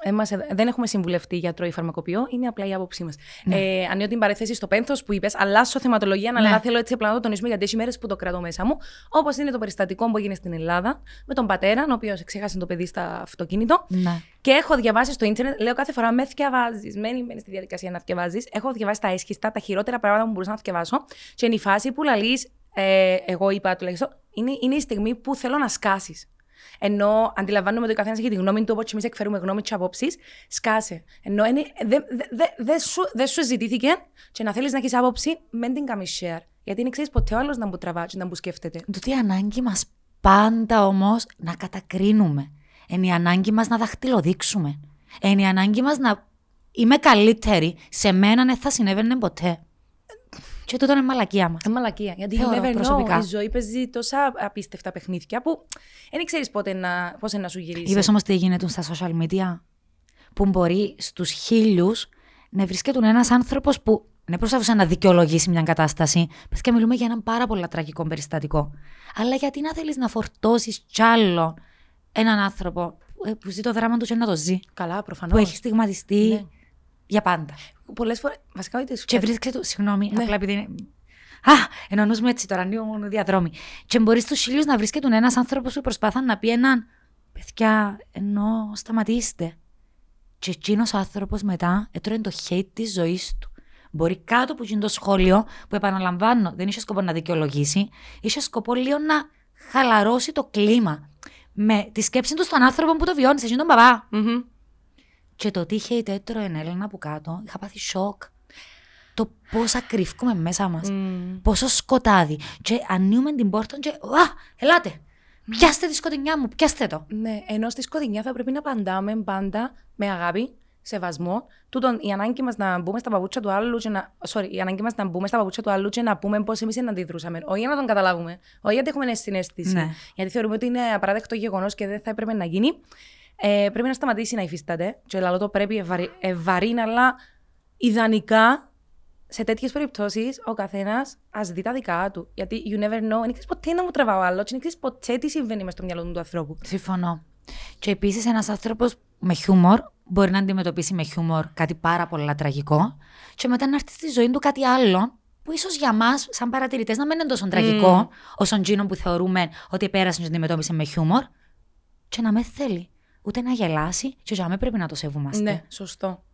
Εμάς, ε, δεν έχουμε συμβουλευτεί γιατρό ή φαρμακοποιό, είναι απλά η άποψή μας. Ναι. Ε, ανοίγω την παρέθεση στο πένθος που είπες, αλλάσω θεματολογία, Ναι. αλλά θέλω έτσι απλά να το τονίσουμε γιατί έχει μέρες που το κρατώ μέσα μου. Όπως είναι το περιστατικό που έγινε στην Ελλάδα με τον πατέρα, ο οποίος ξέχασε το παιδί στα αυτοκίνητο. Ναι. Και έχω διαβάσει στο ίντερνετ, λέω κάθε φορά με θυκευάζει. Μένει, μένει στη διαδικασία να θυκευάζει. Έχω διαβάσει τα έσχιστα, τα χειρότερα πράγματα που μπορούσα να θυκευάσω. Και είναι η φάση που λαλείς, ε, εγώ είπα τουλάχιστον, είναι, είναι η στιγμή που θέλω να σκάσεις. Ενώ αντιλαμβάνομαι ότι ο καθένας έχει τη γνώμη του, όπως και εμείς εκφέρουμε γνώμη και απόψεις, σκάσε. Ενώ δεν δε, δε, δε σου, δε σου ζητήθηκε και να θέλεις να έχεις άποψη, μεν την κάνεις share. Γιατί δεν ξέρεις ποτέ ο άλλος να μου τραβά και να μου σκέφτεται. Τούτη η ανάγκη μας πάντα όμως να κατακρίνουμε. Είναι η ανάγκη μας να δαχτυλοδείξουμε. Είναι η ανάγκη μας να είμαι καλύτερη. Σε μένα δεν θα συνέβαινε ποτέ. Και τούτο είναι μαλακία μας. Ε, μαλακία. Γιατί Θεωρώ you never know. προσωπικά. Η ζωή παίζει τόσα απίστευτα παιχνίδια που δεν ξέρεις πότε να, πώς να σου γυρίσει. Είπες όμως τι γίνεται στα social media; Που μπορεί στους χίλιους να βρίσκεται ένας άνθρωπος που δεν προσπαθούσε να δικαιολογήσει μια κατάσταση. Πες και μιλούμε για έναν πάρα πολύ τραγικό περιστατικό. Αλλά γιατί να θέλεις να φορτώσεις κι άλλο έναν άνθρωπο ε, που ζει το δράμα του και να το ζει; Καλά, προφανώς. Που έχει στιγματιστεί Ναι. Για πάντα. Πολλές φορές. Βασικά, ούτε σου Και βρίσκεται. Συγγνώμη, Ναι. απλά επειδή είναι. Α, ενώ μου έτσι τώρα, ανοίγουν διαδρόμοι. Και μπορείς στους χίλιου να βρίσκεται ένας άνθρωπος που προσπάθαν να πει έναν. Παιδιά, ενώ σταματήστε. Και εκείνος ο άνθρωπος μετά έτρωε το hate της ζωής του. Μπορεί κάτω από εκείνο το σχόλιο, που επαναλαμβάνω, δεν είχε σκοπό να δικαιολογήσει, είχε σκοπό λίγο να χαλαρώσει το κλίμα. Με τη σκέψη του στον άνθρωπο που το βιώνεις, εκείνον τον παπά. Μμμ. Και το τι hate έτρωε εν Έλληνα από κάτω, είχα πάθει σοκ. Το πόσα κρυφκούμε μέσα μας. Μμ. Πόσο σκοτάδι. Και ανοίγουμε την πόρτα και. Α, ελάτε! Πιάστε τη σκοτεινιά μου, πιάστε το. Ναι, ενώ στη σκοτεινιά θα πρέπει να απαντάμε πάντα με αγάπη, σεβασμό. Τούτον η ανάγκη μας να μπούμε στα παπούτσια του άλλου και να. Sorry, η ανάγκη μας να μπούμε στα παπούτσια του άλλου και να πούμε πώς εμείς να αντιδρούσαμε. Όχι για να τον καταλάβουμε. Όχι γιατί έχουμε συνέστηση. Ναι. Γιατί θεωρούμε ότι είναι απαράδεκτο γεγονός και δεν θα έπρεπε να γίνει. Ε, πρέπει να σταματήσει να υφίσταται. Και λαλό το πρέπει ευαρύ, ευαρύν, αλλά ιδανικά σε τέτοιες περιπτώσεις ο καθένας ας δει τα δικά του. Γιατί you never know, δεν ξέρεις ποτέ να μου τραβά ο άλλο, δεν ξέρεις ποτέ τι συμβαίνει μες στο μυαλό του, του ανθρώπου. Συμφωνώ. Και επίσης ένας άνθρωπος με χιούμορ μπορεί να αντιμετωπίσει με χιούμορ κάτι πάρα πολύ τραγικό και μετά να έρθει στη ζωή του κάτι άλλο που ίσως για μας, σαν παρατηρητές, να μην είναι τόσο τραγικό όσο τζίνο που θεωρούμε ότι πέρασε και αντιμετώπισε με χιούμορ και να με θέλει ούτε να γελάσει και για μένα πρέπει να το σεβούμαστε. Ναι, σωστό.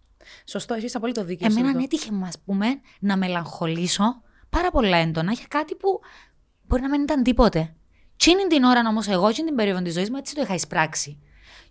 Σωστό, έχεις απόλυτο δίκιο. σε Εμένα αυτό. έτυχε, α πούμε, να μελαγχολήσω πάρα πολλά έντονα για κάτι που μπορεί να μην ήταν τίποτε. Τι είναι την ώρα όμως, εγώ, εκείνη την περίοδο της ζωής μου, έτσι το είχα εισπράξει.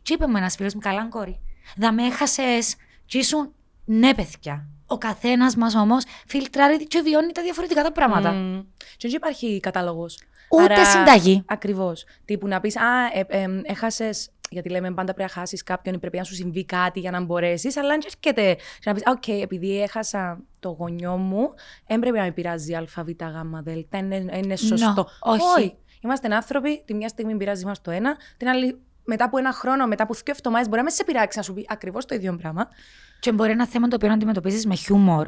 Και είπε μου ένας φίλος μου, καλά, κόρη. Δα με έχασες, και ήσουν ναι, παιδιά. Ο καθένας μας όμως φιλτράρει και βιώνει τα διαφορετικά τα πράγματα. Μμμ. Και δεν υπάρχει κατάλογος. Ούτε συνταγή. Ακριβώς. Τύπου να πεις, Α, ε, ε, έχασες. Γιατί λέμε πάντα πρέπει να χάσεις κάποιον ή πρέπει να σου συμβεί κάτι για να μπορέσεις. Αλλά αν και έρχεται και να πεις, Οκ, επειδή έχασα το γονιό μου, δεν πρέπει να με πειράζει Α, Β, Γ, Δ. Είναι, είναι σωστό. όχι. Είμαστε άνθρωποι, τη μια στιγμή πειράζει μας το ένα, την άλλη μετά από ένα χρόνο, μετά από δύο εβδομάδες, μπορεί να με σε πειράξει να σου πει ακριβώς το ίδιο πράγμα. Και μπορεί ένα θέμα το οποίο να αντιμετωπίζεις με χιούμορ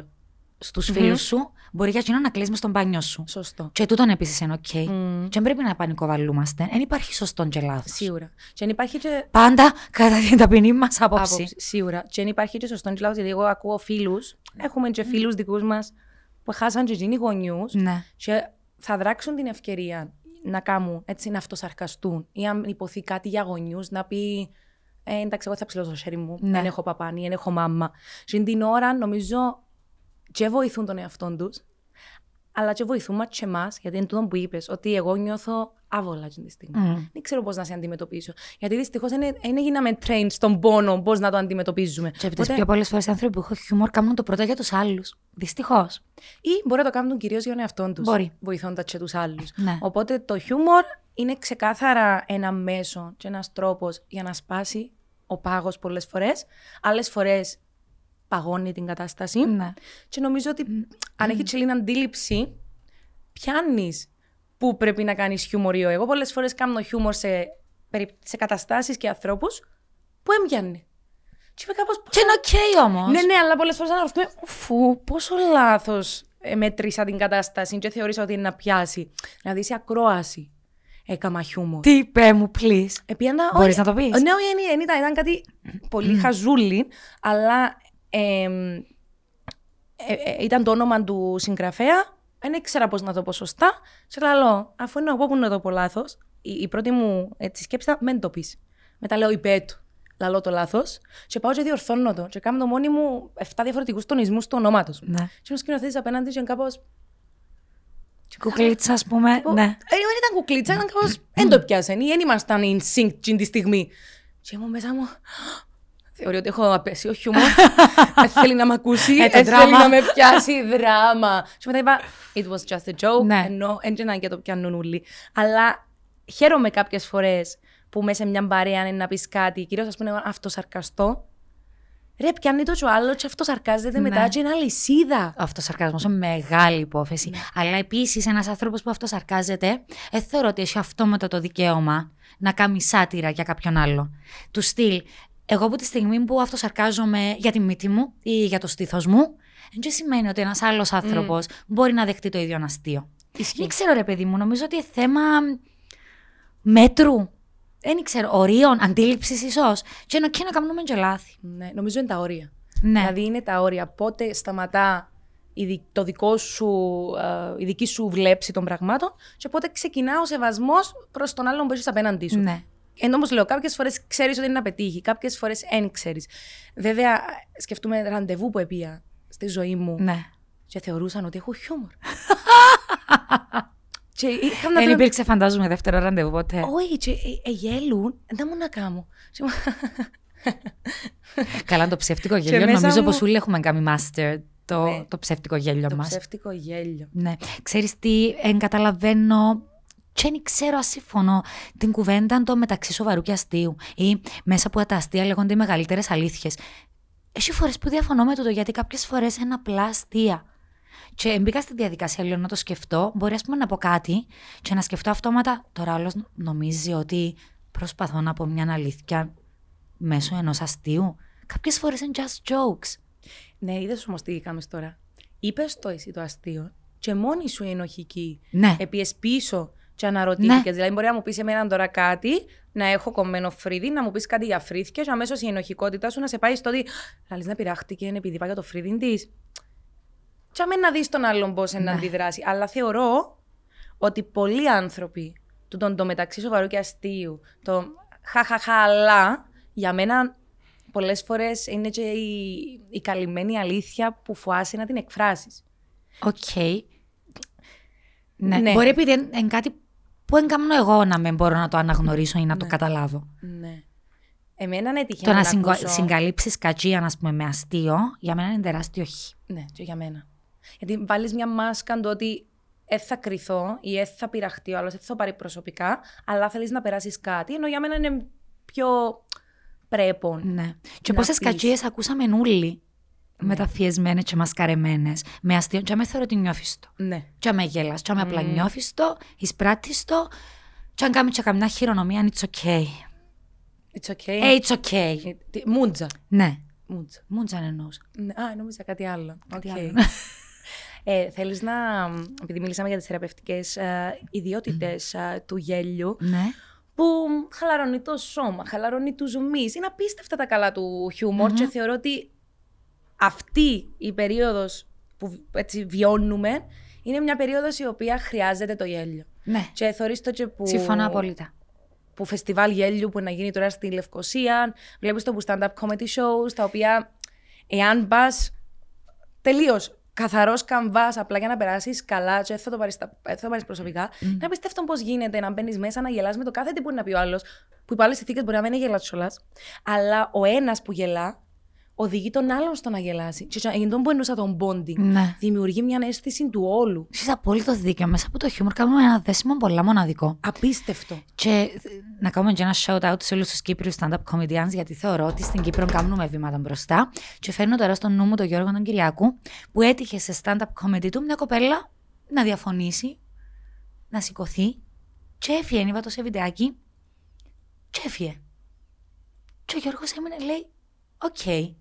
στους φίλους σου, μπορεί για εκείνο να κλείσει μες στον μπάνιο σου. Σωστό. Και τούτον επίσης είναι οκ. Μμ. Και δεν πρέπει να πανικοβαλούμαστε. Δεν υπάρχει σωστό και λάθος. Σίγουρα. Και αν υπάρχει και Πάντα κατά την ταπεινή μας άποψη. άποψη. Σίγουρα. Και αν υπάρχει και σωστό λάθος, γιατί εγώ ακούω φίλους, έχουμε και φίλους δικούς μας που χάσαν και εκείνοι γονιούς Ναι. και θα δράξουν την ευκαιρία να κάνουν έτσι, να αυτοσαρκαστούν ή αν ειπωθεί κάτι για γονιούς, να πει. Ε, εντάξει, εγώ θα ψηλώσω το χέρι μου. Ναι. Δεν έχω παπάν, δεν έχω μάμα. Και την ώρα νομίζω και βοηθούν τον εαυτό τους, αλλά και βοηθούν μας και εμάς, γιατί είναι τούτο που είπες, ότι εγώ νιώθω άβολα αυτή τη στιγμή. Μμ. Δεν ξέρω πώς να σε αντιμετωπίσω. Γιατί δυστυχώς δεν έγιναμε train στον πόνο πώς να το αντιμετωπίζουμε. Και από τι Οπότε- πιο πολλές φορές οι άνθρωποι που έχουν χιούμορ κάνουν το πρώτο για τους άλλους. Δυστυχώς. Ή μπορεί να το κάνουν κυρίως για τον εαυτό τους. Μπορεί. Βοηθώντας και τους άλλους. Ναι. Οπότε το χιούμορ είναι ξεκάθαρα ένα μέσο και ένας τρόπος για να σπάσει ο πάγος πολλές φορές. Άλλες φορές παγώνει την κατάσταση. Ναι. Και νομίζω ότι αν έχεις λίην αντίληψη, πιάνεις που πρέπει να κάνεις χιούμορ ή όχι. Εγώ πολλές φορές κάνω χιούμορ σε, περι- σε καταστάσεις και ανθρώπους που εν πιάνει. Και είμαι κάπως, Και είναι οκ όμως. ναι, ναι, αλλά πολλές φορές αναρωτιέμαι, φου, πόσο λάθος μέτρησα την κατάσταση και θεωρήσα ότι είναι να πιάσει. Δηλαδή σε ακρόαση έκαμα χιούμορ. Τι είπε μου, please. Επίανα, Μπορείς όχι- να το πεις; Ναι, όχι, δεν ήταν, ήταν, ήταν κάτι πολύ χαζούλι, αλλά εμ, ε, ε, ήταν το όνομα του συγγραφέα. Δεν ήξερα πώς να το πω σωστά. Σε λέω, αφού είναι εγώ που να το πω λάθος, η, η πρώτη μου έτσι, σκέψη ήταν, μην το πεις. Μετά λέω, υπέ του. Λαλώ το λάθος. Και πάω και διορθώνω το. Και κάνω το μόνοι μου 7 διαφορετικούς τονισμούς του ονόματος. Ναι. Και ο σκηνοθέτη απέναντι και κάπω. Κουκλίτσα, ας πούμε. Ναι. Ε, δεν ήταν κουκλίτσα, ήταν κάπω. Δεν το πιάσαν ή δεν ήμασταν in sync εκείνη τη στιγμή. Και ήμουν μέσα μου. Θεωρεί ότι έχω απέσιο χιούμορ. Δεν θέλει να με ακούσει. Ε, το Δεν θέλει δράμα. να με πιάσει δράμα. Και μετά είπα, It was just a joke. Ναι. Ενώ έντια και το πιάνουν όλοι. Αλλά χαίρομαι κάποιες φορές που μέσα σε μια παρέα είναι να πεις κάτι, κυρίως ας πούμε αυτοσαρκαστό. Ρε, πιάνει το και ο άλλος και αυτοσαρκάζεται Ναι. μετά και είναι αλυσίδα. Ο αυτοσαρκασμός είναι μεγάλη υπόθεση. Ναι. Αλλά επίσης ένας άνθρωπος που αυτοσαρκάζεται, δεν θεωρώ ότι έχει αυτόματα το δικαίωμα να κάνει σάτυρα για κάποιον άλλο. Του στυλ, εγώ από τη στιγμή που αυτοσαρκάζομαι για τη μύτη μου ή για το στήθος μου, δεν σημαίνει ότι ένας άλλος άνθρωπος μπορεί να δεχτεί το ίδιο αστείο. Δεν ξέρω, ρε παιδί μου, νομίζω ότι είναι θέμα μέτρου. Δεν ξέρω, ορίων, αντίληψης ίσως. Και ενώ και να κάνουμε και λάθη. Ναι, νομίζω είναι τα όρια. Ναι. Δηλαδή είναι τα όρια. Πότε σταματά η, δι- το δικό σου, ε, η δική σου βλέψη των πραγμάτων και πότε ξεκινά ο σεβασμός προς τον άλλον που έχεις απέναντί σου. ναι. Ενώ όμως λέω, κάποιες φορές ξέρεις ότι είναι να πετύχει, κάποιες φορές δεν ξέρεις. Βέβαια, σκεφτούμε ραντεβού που επία στη ζωή μου ναι. και θεωρούσαν ότι έχω χιούμορ. και είχα να Δεν το- υπήρξε, φαντάζομαι, δεύτερο ραντεβού ποτέ. Όχι, και ε, ε, γέλουν, δεν μου να κάνω. Και μου- Καλά, το ψεύτικο Και γέλιο. μέσα Νομίζω μου- πως όλοι έχουμε κάνει master το, Ναι. το ψεύτικο γέλιο Το μας. ψεύτικο γέλιο. Ναι. Ξέρεις τι, εν καταλαβαίνω και δεν ξέρω αν συμφωνώ την κουβέντα το μεταξύ σοβαρού και αστείου ή μέσα από τα αστεία λέγονται οι μεγαλύτερες αλήθειες. Έχει φορές που διαφωνώ με τούτο γιατί κάποιες φορές είναι απλά αστεία. Και μπήκα στη διαδικασία λίγο να το σκεφτώ. Μπορεί, ας πούμε, να πω κάτι και να σκεφτώ αυτόματα. Τώρα άλλος νομίζει ότι προσπαθώ να πω μια αλήθεια μέσω ενός αστείου. Κάποιες φορές είναι just jokes. Ναι, είδες όμως τι είχαμε τώρα. Είπες το εσύ το αστείο και μόνη σου η ενοχική. Ναι. Επιες πίσω και αναρωτήθηκε. Ναι. Δηλαδή, μπορεί να μου πεις εμένα τώρα κάτι, να έχω κομμένο φρύδι, να μου πεις κάτι για φρύδια, και αμέσως η ενοχικότητά σου να σε πάει στο ότι. Λαλή να πειράχτηκε επειδή πάει για το φρύδι της. Και αμέν να δεις τον άλλον πώς να Ναι. αντιδράσει. Αλλά θεωρώ ότι πολλοί άνθρωποι του τον το μεταξύ σοβαρού και αστείου, το χαχαχα, αλλά για μένα πολλές φορές είναι και η, η καλυμμένη αλήθεια που φοάσαι να την εκφράσεις. Οκ. Ναι. Ναι. Μπορεί επειδή είναι κάτι που δεν κάνω εγώ να μην μπορώ να το αναγνωρίσω ή να το καταλάβω. Ναι. Εμένα ναι έτυχε Το να να συγκα... ακούσω... συγκαλύψεις κατσία, ας πούμε, με αστείο, για μένα είναι τεράστιο χ. Ναι, και για μένα. Γιατί βάλεις μια μάσκα το ότι δεν θα κρυθώ ή δεν θα πειραχτεί ο άλλος, δεν θα το πάρει προσωπικά, αλλά θέλεις να περάσεις κάτι. Ενώ για μένα είναι πιο πρέπον. Ναι. Και Να πόσες πεις. Ναι. κατσίες ακούσαμε όλοι μεταφιεσμένε και μασκαρεμένες. Με αστείο, και με θεωρώ ότι νιώθεις το. Ναι. Και με γέλα, και με απλά νιώθεις το, εισπράττεις το, και αν κάνει και καμιά χειρονομία, it's okay. It's okay. Hey, it's okay. Ε, τι- Μούντζα. Ναι. Μούντζα. Μούντζα εννοούσα. Ναι, Α, νόμιζα κάτι άλλο. Κάτι Οκ. άλλο. ε, θέλεις να, επειδή μιλήσαμε για τις θεραπευτικές ε, ιδιότητες ε, του γέλιου, Ναι. που χαλαρώνει το σώμα, χαλαρώνει τους μυς. Είναι απίστευτα τα καλά του χιουμορ και θεωρώ ότι αυτή η περίοδος που έτσι βιώνουμε είναι μια περίοδος η οποία χρειάζεται το γέλιο. Ναι. Και θεωρείς το και που, Συμφωνώ απόλυτα. που φεστιβάλ γέλιου που να γίνει τώρα στη Λευκοσία, βλέπεις το που stand-up comedy shows, τα οποία εάν πας τελείως καθαρός καμβάς απλά για να περάσεις καλά και δεν θα το πάρεις, τα- δεν θα το πάρεις προσωπικά, είναι απίστευτο πώς γίνεται να μπαίνεις μέσα, να γελάς με το κάθε τι μπορεί να πει ο άλλος, που υπό άλλες συνθήκες μπορεί να μην είναι γελάς κιόλας, αλλά ο ένας που γελά οδηγεί τον άλλον στο να γελάσει. Και για τον που εννοούσα τον bonding, Ναι. δημιουργεί μια αίσθηση του όλου. Έχεις απόλυτο δίκιο. Μέσα από το χιούμορ κάνουμε ένα δέσιμο πολλά μοναδικό. Απίστευτο. Και ε, να κάνουμε και ένα shout out σε όλους τους Κύπριους stand-up comedians, γιατί θεωρώ ότι στην Κύπρο κάνουμε βήματα μπροστά. Και φέρνω τώρα στο νου μου τον Γιώργο τον Κυριακού, που έτυχε σε stand-up comedy του μια κοπέλα να διαφωνήσει, να σηκωθεί, και έφυγε, είπα το σε βιντεάκι, και έφυγε. Και ο Γιώργος έμεινε, λέει, οκ. Ε,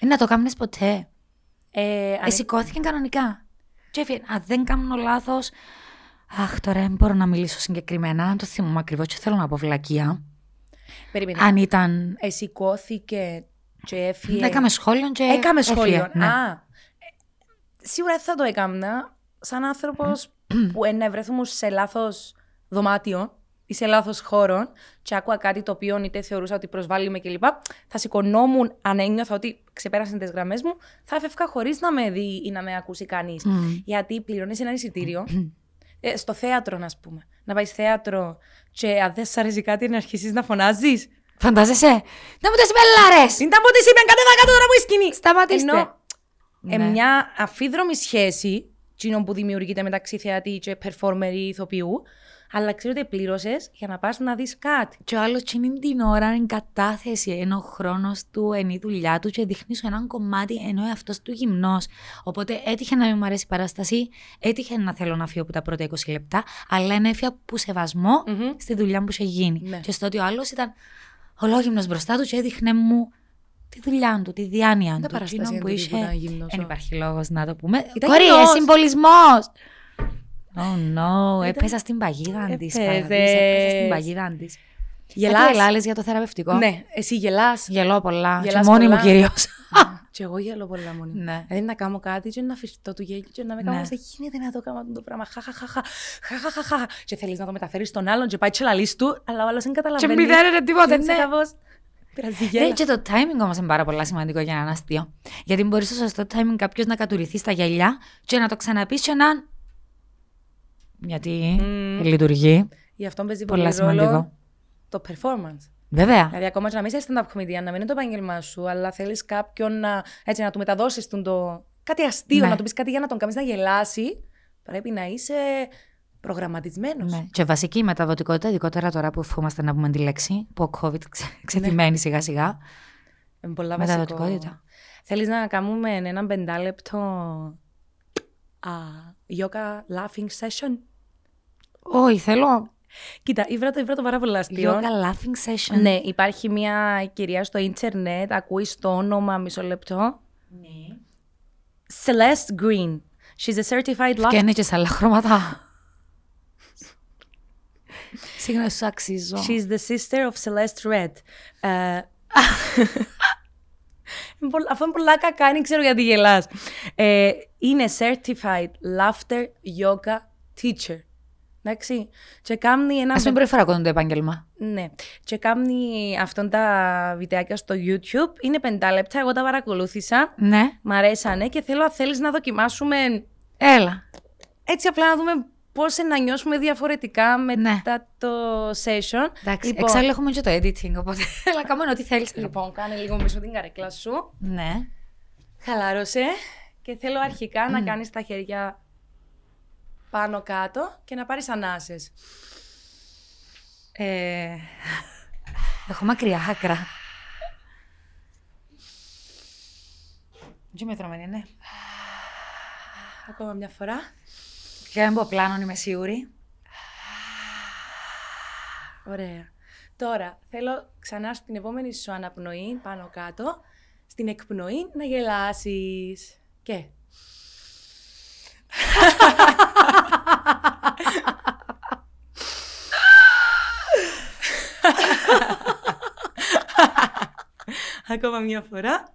να το κάνεις ποτέ. Ε, αν- Ε, σηκώθηκε κανονικά. Και έφυγε. Αν δεν κάνω λάθος. Αχ, τώρα δεν μπορώ να μιλήσω συγκεκριμένα. Αν το θυμούμαι ακριβώς, και θέλω να πω βλακεία. Περίμενε. Αν ήταν. Ε, σηκώθηκε και έφυγε. Έκαμε σχόλιο και. Έκαμε έφυγε. σχόλιο. Ναι. Α, ε, σίγουρα δεν θα το έκανα σαν άνθρωπος που ε, βρεθούμε σε λάθος δωμάτιο ή σε λάθος χώρο και άκουγα κάτι το οποίο είτε θεωρούσα ότι προσβάλλει με κλπ. Θα σηκωνόμουν αν ένιωθα ότι ξεπέρασαν τις γραμμές μου, θα έφευγα χωρίς να με δει ή να με ακούσει κανείς. Γιατί πληρώνεις ένα εισιτήριο. ε, στο θέατρο, να πούμε. Να πάει θέατρο και αν δεν σ' αρέσει κάτι να αρχίσεις να φωνάζεις. Φαντάζεσαι; Να μου τι μπελάρε! Ήταν που τη είπαν κατέβα κάτω τώρα που η σκηνή. Σταματήστε. Ενώ ε, Ναι. μια αφίδρομη σχέση, εκείνο που δημιουργείται μεταξύ θεατή και performer ή ηθοποιού, αλλά ξέρω ότι πλήρωσες για να πας να δεις κάτι. Και ο άλλος τσινήν την ώρα είναι κατάθεση, ενώ ο χρόνος του, είναι η δουλειά του και δείχνει σου έναν κομμάτι, ενώ αυτό του γυμνός. Οπότε έτυχε να μην μου αρέσει η παράσταση, έτυχε να θέλω να φύγω από τα πρώτα 20 λεπτά, αλλά είναι έφυγα που σεβασμό Μμμ. στη δουλειά που είχε γίνει. Ναι. Και στο ότι ο άλλος ήταν ολόγυμνος μπροστά του και έδειχνε μου τη δουλειά του, τη διάνοια του. παράσταση εκείνο είναι που τούτη είχε. που ήταν γυμνός, Δεν ο. υπάρχει λόγος να το πούμε. Ήταν Κορί, γυμνός. συμβολισμός! Oh no, έπεσα στην παγίδα τη. Έπαιζες. Έπεσα στην παγίδα τη. Γελάς. Κάτι ελάλες για το θεραπευτικό. Ναι, εσύ γελάς. Γελώ πολλά. Γελάς και μόνη πολλά. μου κυρίω. και εγώ γελώ πολλά μόνη μου. Ναι. Δηλαδή να κάνω κάτι και να αφιστώ του γέλιο και να με Ναι. κάνω δεν γίνεται να το κάνω αυτό το πράγμα. Χαχαχαχα. Χαχαχαχα. Και θέλεις να το μεταφέρεις στον άλλον και πάει τσελαλής του, αλλά ο άλλος δεν καταλαβαίνει. Και μηδένεται τίποτε, Και είσαι ναι. κάπως, Πειράζει, Ναι, γέλα. και το timing όμως είναι πάρα πολύ σημαντικό για έναν αστείο. Γιατί μπορείς στο σωστό timing κάποιος να κατουριθεί στα γυαλιά και να το ξαναπείς και να. Γιατί Μμμ. λειτουργεί. Γι' αυτό παίζει Πολλά πολύ σημαντικό. ρόλο το performance. Βέβαια. Δηλαδή, ακόμα και να μην είσαι stand-up comedian, να μην είναι το επάγγελμά σου, αλλά θέλεις κάποιον να, έτσι, να του μεταδώσεις το. κάτι αστείο, Ναι. να του πεις κάτι για να τον κάνεις να γελάσει. Πρέπει να είσαι προγραμματισμένος. Ναι. Και βασική μεταδοτικότητα, ειδικότερα τώρα που ευχόμαστε να πούμε τη λέξη, που ο COVID ξε- ξεθυμένει σιγά σιγά. Είναι πολλά βασικό. Μεταδοτικότητα. Θέλεις να κάνουμε έναν πεντάλεπτο α, yoga laughing session. Όχι, θέλω. Κοίτα, ήβρα το, ήβρα το πάρα πολύ αστείο. Yoga laughing session. Ναι, υπάρχει μια κυρία στο ίντερνετ, ακούει το όνομα μισό λεπτό. Ναι. Celeste Green. She's a certified Και laughter. είναι και σε άλλα χρώματα. Συγγνώμη, σου αξίζω. She's the sister of Celeste Red. Ε, είναι πολλ- Αυτό είναι πολλά κακά, δεν ξέρω γιατί γελάς. Ε, είναι certified laughter yoga teacher. Εντάξει. Και κάνει ένα. Α μην προεφαρακώνουν το επάγγελμα. Ναι. Και κάνει αυτόν τα βιντεάκια στο YouTube. Είναι πεντά λεπτά. Εγώ τα παρακολούθησα. Ναι. Μ' αρέσανε και θέλω, αν θέλεις να δοκιμάσουμε Έλα. έτσι απλά να δούμε πώς να νιώσουμε διαφορετικά μετά Ναι. το session. Εντάξει, λοιπόν, εξάλλου έχουμε και το editing, οπότε έλα κάνουμε ό,τι θέλεις. λοιπόν, κάνε λίγο πίσω την καρέκλα σου. Ναι. Χαλάρωσε και θέλω αρχικά να κάνεις τα χέρια πάνω κάτω και να πάρεις ανάσες. Ε, έχω μακριά άκρα. Τι μετρώμενη, ναι. Ακόμα μια φορά. Και δεν πω πλάνο, είμαι σίγουρη. Ωραία. Τώρα θέλω ξανά στην επόμενη σου αναπνοή πάνω κάτω, στην εκπνοή να γελάσεις. Και... Ακόμα μια φορά.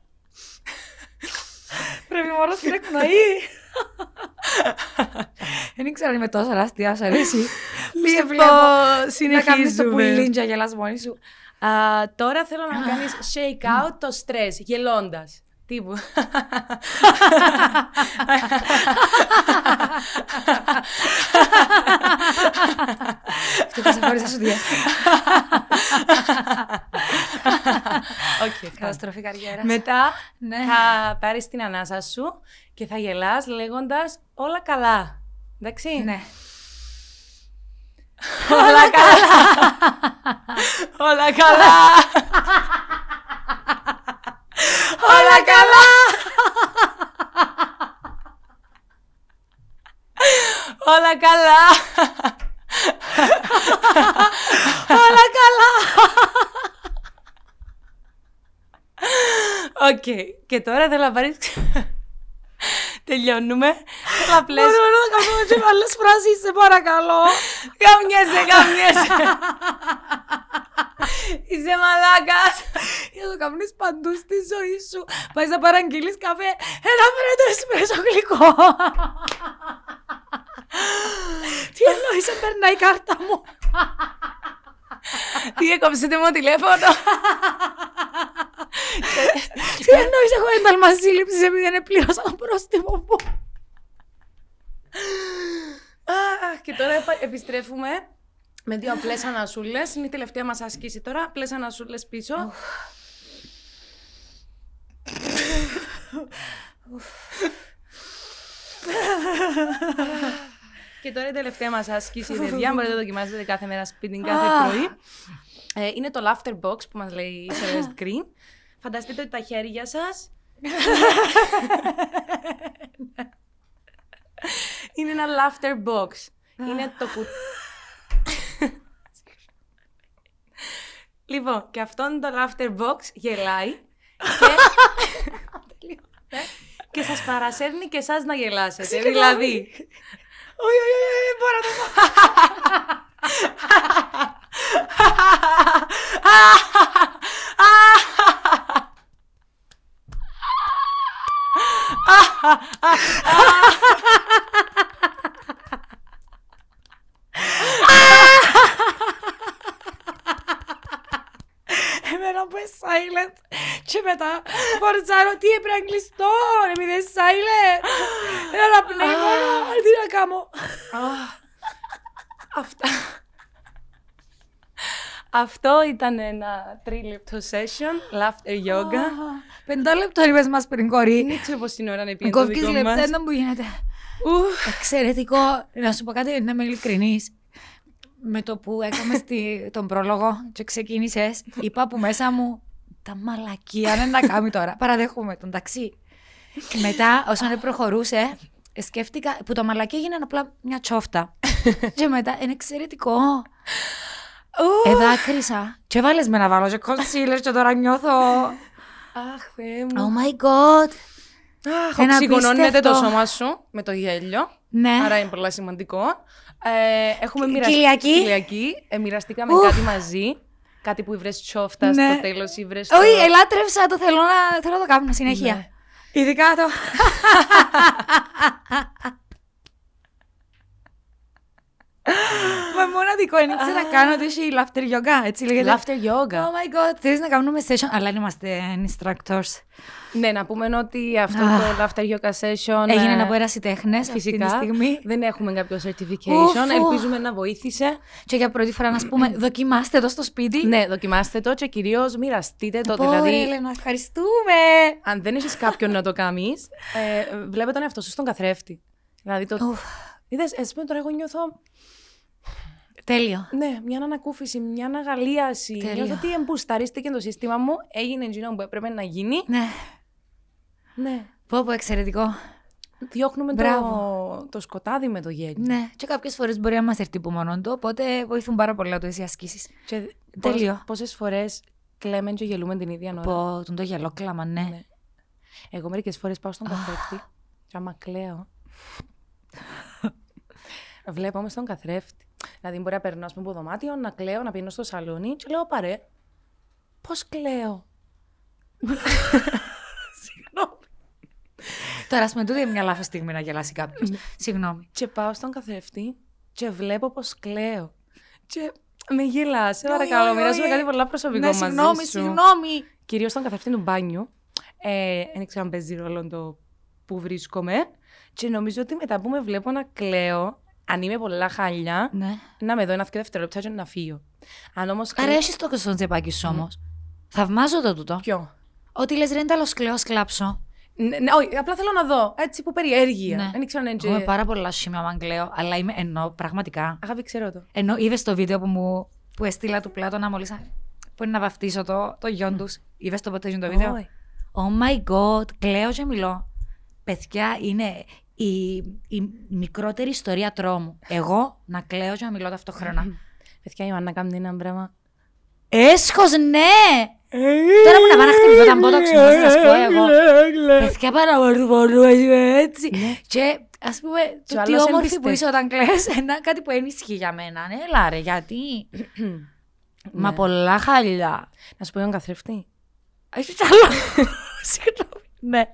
Πρέπει μόνο στην εκπνοή. Δεν ήξερα αν είμαι τόσο αστεία, σου αρέσει. Σε βλέπω να κάνεις το πουλίντζα γελάς μόνη σου. Α, τώρα θέλω να κάνεις shake out το stress, γελώντας. Τύπου. Αυτό θα σε χωρίς σου δια. Οκ, Καταστροφή καριέρας. Μετά Ναι. θα πάρεις την ανάσα σου και θα γελάς λέγοντας όλα καλά. Εντάξει. Ναι. Όλα καλά. όλα καλά. όλα καλά. όλα καλά. όλα καλά. Οκ. Και τώρα θέλω να πάρεις... Τελειώνουμε. Θέλω απλές... να κάνουμε και άλλες φράσεις, σε παρακαλώ. Γαμιέσαι, γαμιέσαι. Είσαι μαλάκας. Για το κάνεις παντού στη ζωή σου. Πάει να παραγγείλεις καφέ. Ένα φέρε το εσπρέσο γλυκό. Τι εννοείς, σε περνάει η κάρτα μου. Τι έκοψετε μου τηλέφωνο; Τι εννοείς, έχω ένταλμα σύλληψης επειδή δεν πλήρωσα το πρόστιμο μου. Αχ, Και τώρα επα- επιστρέφουμε με δύο απλές ανασούλες. Είναι η τελευταία μας άσκηση τώρα. Απλές ανασούλες πίσω. Και τώρα η τελευταία μας άσκηση, παιδιά, μπορείτε να το δοκιμάσετε κάθε μέρα σπίτι, κάθε πρωί. Ε, είναι το laughter box που μας λέει η Celeste Green. Φανταστείτε ότι τα χέρια σας είναι ένα laughter box. Είναι το που... λοιπόν, και αυτό είναι το laughter box γελάει και... και σας παρασέρνει και εσάς να γελάσετε. δηλαδή, Όχι, όχι, όχι, δεν μπορώ να το πω. Εμένα που είναι silent και μετά φορτσάρω τι έπρεπε να κλειστώ, επειδή είναι silent. Ένα πνεύμονο, τι να κάνω. Αυτά. Αυτό ήταν ένα τρίλεπτο session, laughter yoga. Πεντά λεπτό είπες μας πριν κορί. Δεν ξέρω πώς την ώρα να πει το Κόφκεις δικό λεπτά, μας. δεν μου γίνεται. Ουφ. Εξαιρετικό. Να σου πω κάτι, να είμαι ειλικρινής. Με το που έκαμε στη, τον πρόλογο και ξεκίνησες, είπα που μέσα μου τα μαλακία δεν να κάνει τώρα. Παραδέχομαι τον ταξί. Μετά, όσον προχωρούσε, σκέφτηκα που το μαλακία έγινε απλά μια τσόφτα. και μετά είναι εξαιρετικό. Εδάκρυσα. Και βάλες με να βάλω και concealer και τώρα νιώθω. Αχ, Θεέ Oh μου. my god. Αχ, ένα οξυγονώνεται το απίστευτο. σώμα σου με το γέλιο. Ναι. Άρα είναι πολύ σημαντικό. Ε, έχουμε μοιραστεί. Κυλιακή. Κυλιακή. Ε, μοιραστήκαμε κάτι μαζί. Κάτι που βρες τσόφτα Ναι. στο τέλος ή βρες το... Όχι, ελάτρευσα το θέλω να, θέλω να το κάνω συνέχεια. Ναι. Ειδικά το. Μα μοναδικό, δεν ήξερα καν ότι έχει laughter yoga, έτσι λέγεται. Laughter yoga. Oh my god, θέλεις να κάνουμε session, αλλά δεν είμαστε instructors. Ναι, να πούμε ότι αυτό το Laughter Yoga Session. Έγινε ε, από ερασιτέχνες αυτή Φυσικά. τη στιγμή. Δεν έχουμε κάποιο certification. Ουφ, ουφ. Ελπίζουμε να βοήθησε. Και για πρώτη φορά να σου πούμε, δοκιμάστε το στο σπίτι. Ναι, δοκιμάστε το και κυρίως μοιραστείτε το. Πω, δηλαδή, ρε, Έλενα, ευχαριστούμε. αν δεν έχεις κάποιον να το κάνεις, ε, βλέπε τον εαυτό σου στον καθρέφτη. Δηλαδή, το. Ουφ. Είδες, εσύ με τώρα εγώ νιώθω. Τέλειο. Ναι, μια ανακούφιση, μια αναγαλίαση. Τέλειο. Νιώθω ότι εμπουσταρίστηκε το σύστημα μου. Έγινε εκείνο που έπρεπε να γίνει. Ναι. Ναι. Πω, πω, εξαιρετικό. Διώχνουμε το, Μπράβο. το σκοτάδι με το γέλιο. Ναι. Και κάποιες φορές μπορεί να μας έρθει που μόνο του, οπότε βοηθούν πάρα πολύ το οι ασκήσεις. Και Τέλειο. Πόσε φορές κλαίμε και γελούμε την ίδια ώρα. Πω, τον το γελό κλάμα, ναι. Ναι. Εγώ μερικές φορές πάω στον καθρέφτη και άμα κλαίω. Βλέπω με στον καθρέφτη. Δηλαδή, μπορεί να περνάω ας πούμε, από δωμάτιο, να κλαίω, να πίνω στο σαλόνι και λέω παρέ. Πώς κλαίω. Συγγνώμη. Τώρα, ας πούμε, τούτη είναι μια λάθος στιγμή να γελάσει κάποιος. Ναι. Συγγνώμη. Και πάω στον καθρέφτη και βλέπω πώς κλαίω. Και με γελάς, σε παρακαλώ, oi, μοιράζομαι oi. κάτι πολλά προσωπικό Ναι, μαζί συγγνώμη, σου. συγγνώμη. Κυρίως στον καθρέφτη του μπάνιου. Ε, δεν ξέρω αν παίζει ρόλο το που βρίσκομαι. Και νομίζω ότι μετά που με βλέπω να κλαίω, αν είμαι πολλά χαλιά, Ναι. να με δω ένα δύο δευτερόλεπτα και να φύγω. Αν όμως. Άρα, έχεις το στο τσεπάκι σου όμως. Θαυμάζω το τούτο. Ποιο; Ότι λες, ρε, τέλος κλαίω, ας κλάψω. Ναι, ναι, όχι, απλά θέλω να δω. Έτσι που περιέργεια. Ναι. Δεν ξέρω αν Έχω είναι. πάρα πολλά σημεία αν κλαίω, αλλά είμαι εννοώ πραγματικά. Αγάπη, ξέρω το. Ενώ είδες το βίντεο που μου που έστειλα του Πλάτωνα μόλις. που είναι να βαφτίσω το, το γιον τους. Είδες το ποτέ το βίντεο; Όχι. Oh my god, κλαίω και μιλώ. Παιδιά, είναι η, η μικρότερη ιστορία τρόμου. Εγώ να κλαίω και να μιλώ ταυτόχρονα. Παιδιά, η Ιωάννα κάνει ένα πράγμα. Έσχος, ναι! Τώρα που να πάω να χτυπηθώ τα μπότοξ μου, πώς να σου πω εγώ. Παιδιά, παραπονούμε έτσι. Και ας πούμε, Και ο το τι άλλος όμορφη εμπιστεύει. που είσαι όταν κλαις, ένα κάτι που ενίσχυε για μένα. Ναι, έλα ρε, γιατί; Μα Ναι. πολλά χαλιά. Να σου πω έναν καθρέφτη. Έχει κι άλλος. Συγγνώμη. Ναι.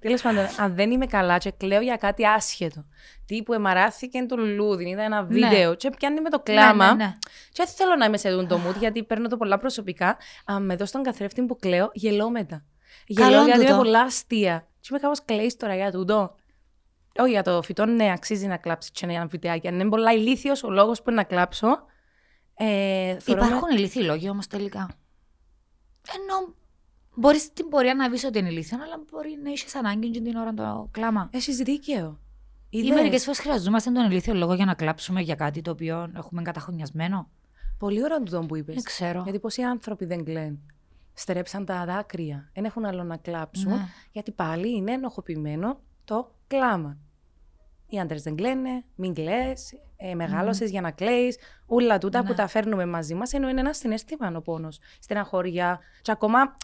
Τέλος πάντων, αν δεν είμαι καλά και κλαίω για κάτι άσχετο. Τύπου εμαράθηκε το λουλούδι, είδα ένα βίντεο και πιάνει με το κλάμα. Ναι, ναι, ναι. Και δεν θέλω να είμαι σε δουν το mood, γιατί παίρνω το πολλά προσωπικά. Αν με δω στον καθρέφτη που κλαίω, γελώ μετά. Γελώ Καλό γιατί τούτο. είμαι πολλά αστεία. Και είμαι κάπως κλαίει τώρα για τούτο. Όχι για το φυτό, ναι, αξίζει να κλάψεις και ένα βιντεάκι. Αν είναι πολλά ηλίθιος ο λόγος που είναι να κλάψω. Ε, θεωρώ με- Υπάρχουν ηλίθιοι λόγοι όμως τελικά; Ενώ μπορείς στην πορεία να βρεις ότι είναι ηλίθιο, αλλά μπορεί να είσαι ανάγκη και την ώρα το κλάμα. Έχεις δίκαιο. Ή Είδες. μερικές φορές χρειαζόμαστε τον ηλίθιο λόγο για να κλάψουμε για κάτι το οποίο έχουμε καταχωνιασμένο. Πολύ ωραίο τούτο που είπες. Δεν ξέρω. Γιατί πόσοι άνθρωποι δεν κλαίνουν. Στερέψαν τα δάκρυα. Δεν έχουν άλλο να κλάψουν. Ναι. Γιατί πάλι είναι ενοχοποιημένο το κλάμα. Οι άντρες δεν κλαίνε, μην κλαίε, ε, μεγάλωσες για να κλαίεις. Όλα τούτα Ναι. που τα φέρνουμε μαζί μας, ενώ είναι ένας συνέστημα ο πόνος. Στεναχωριά. Και ακόμα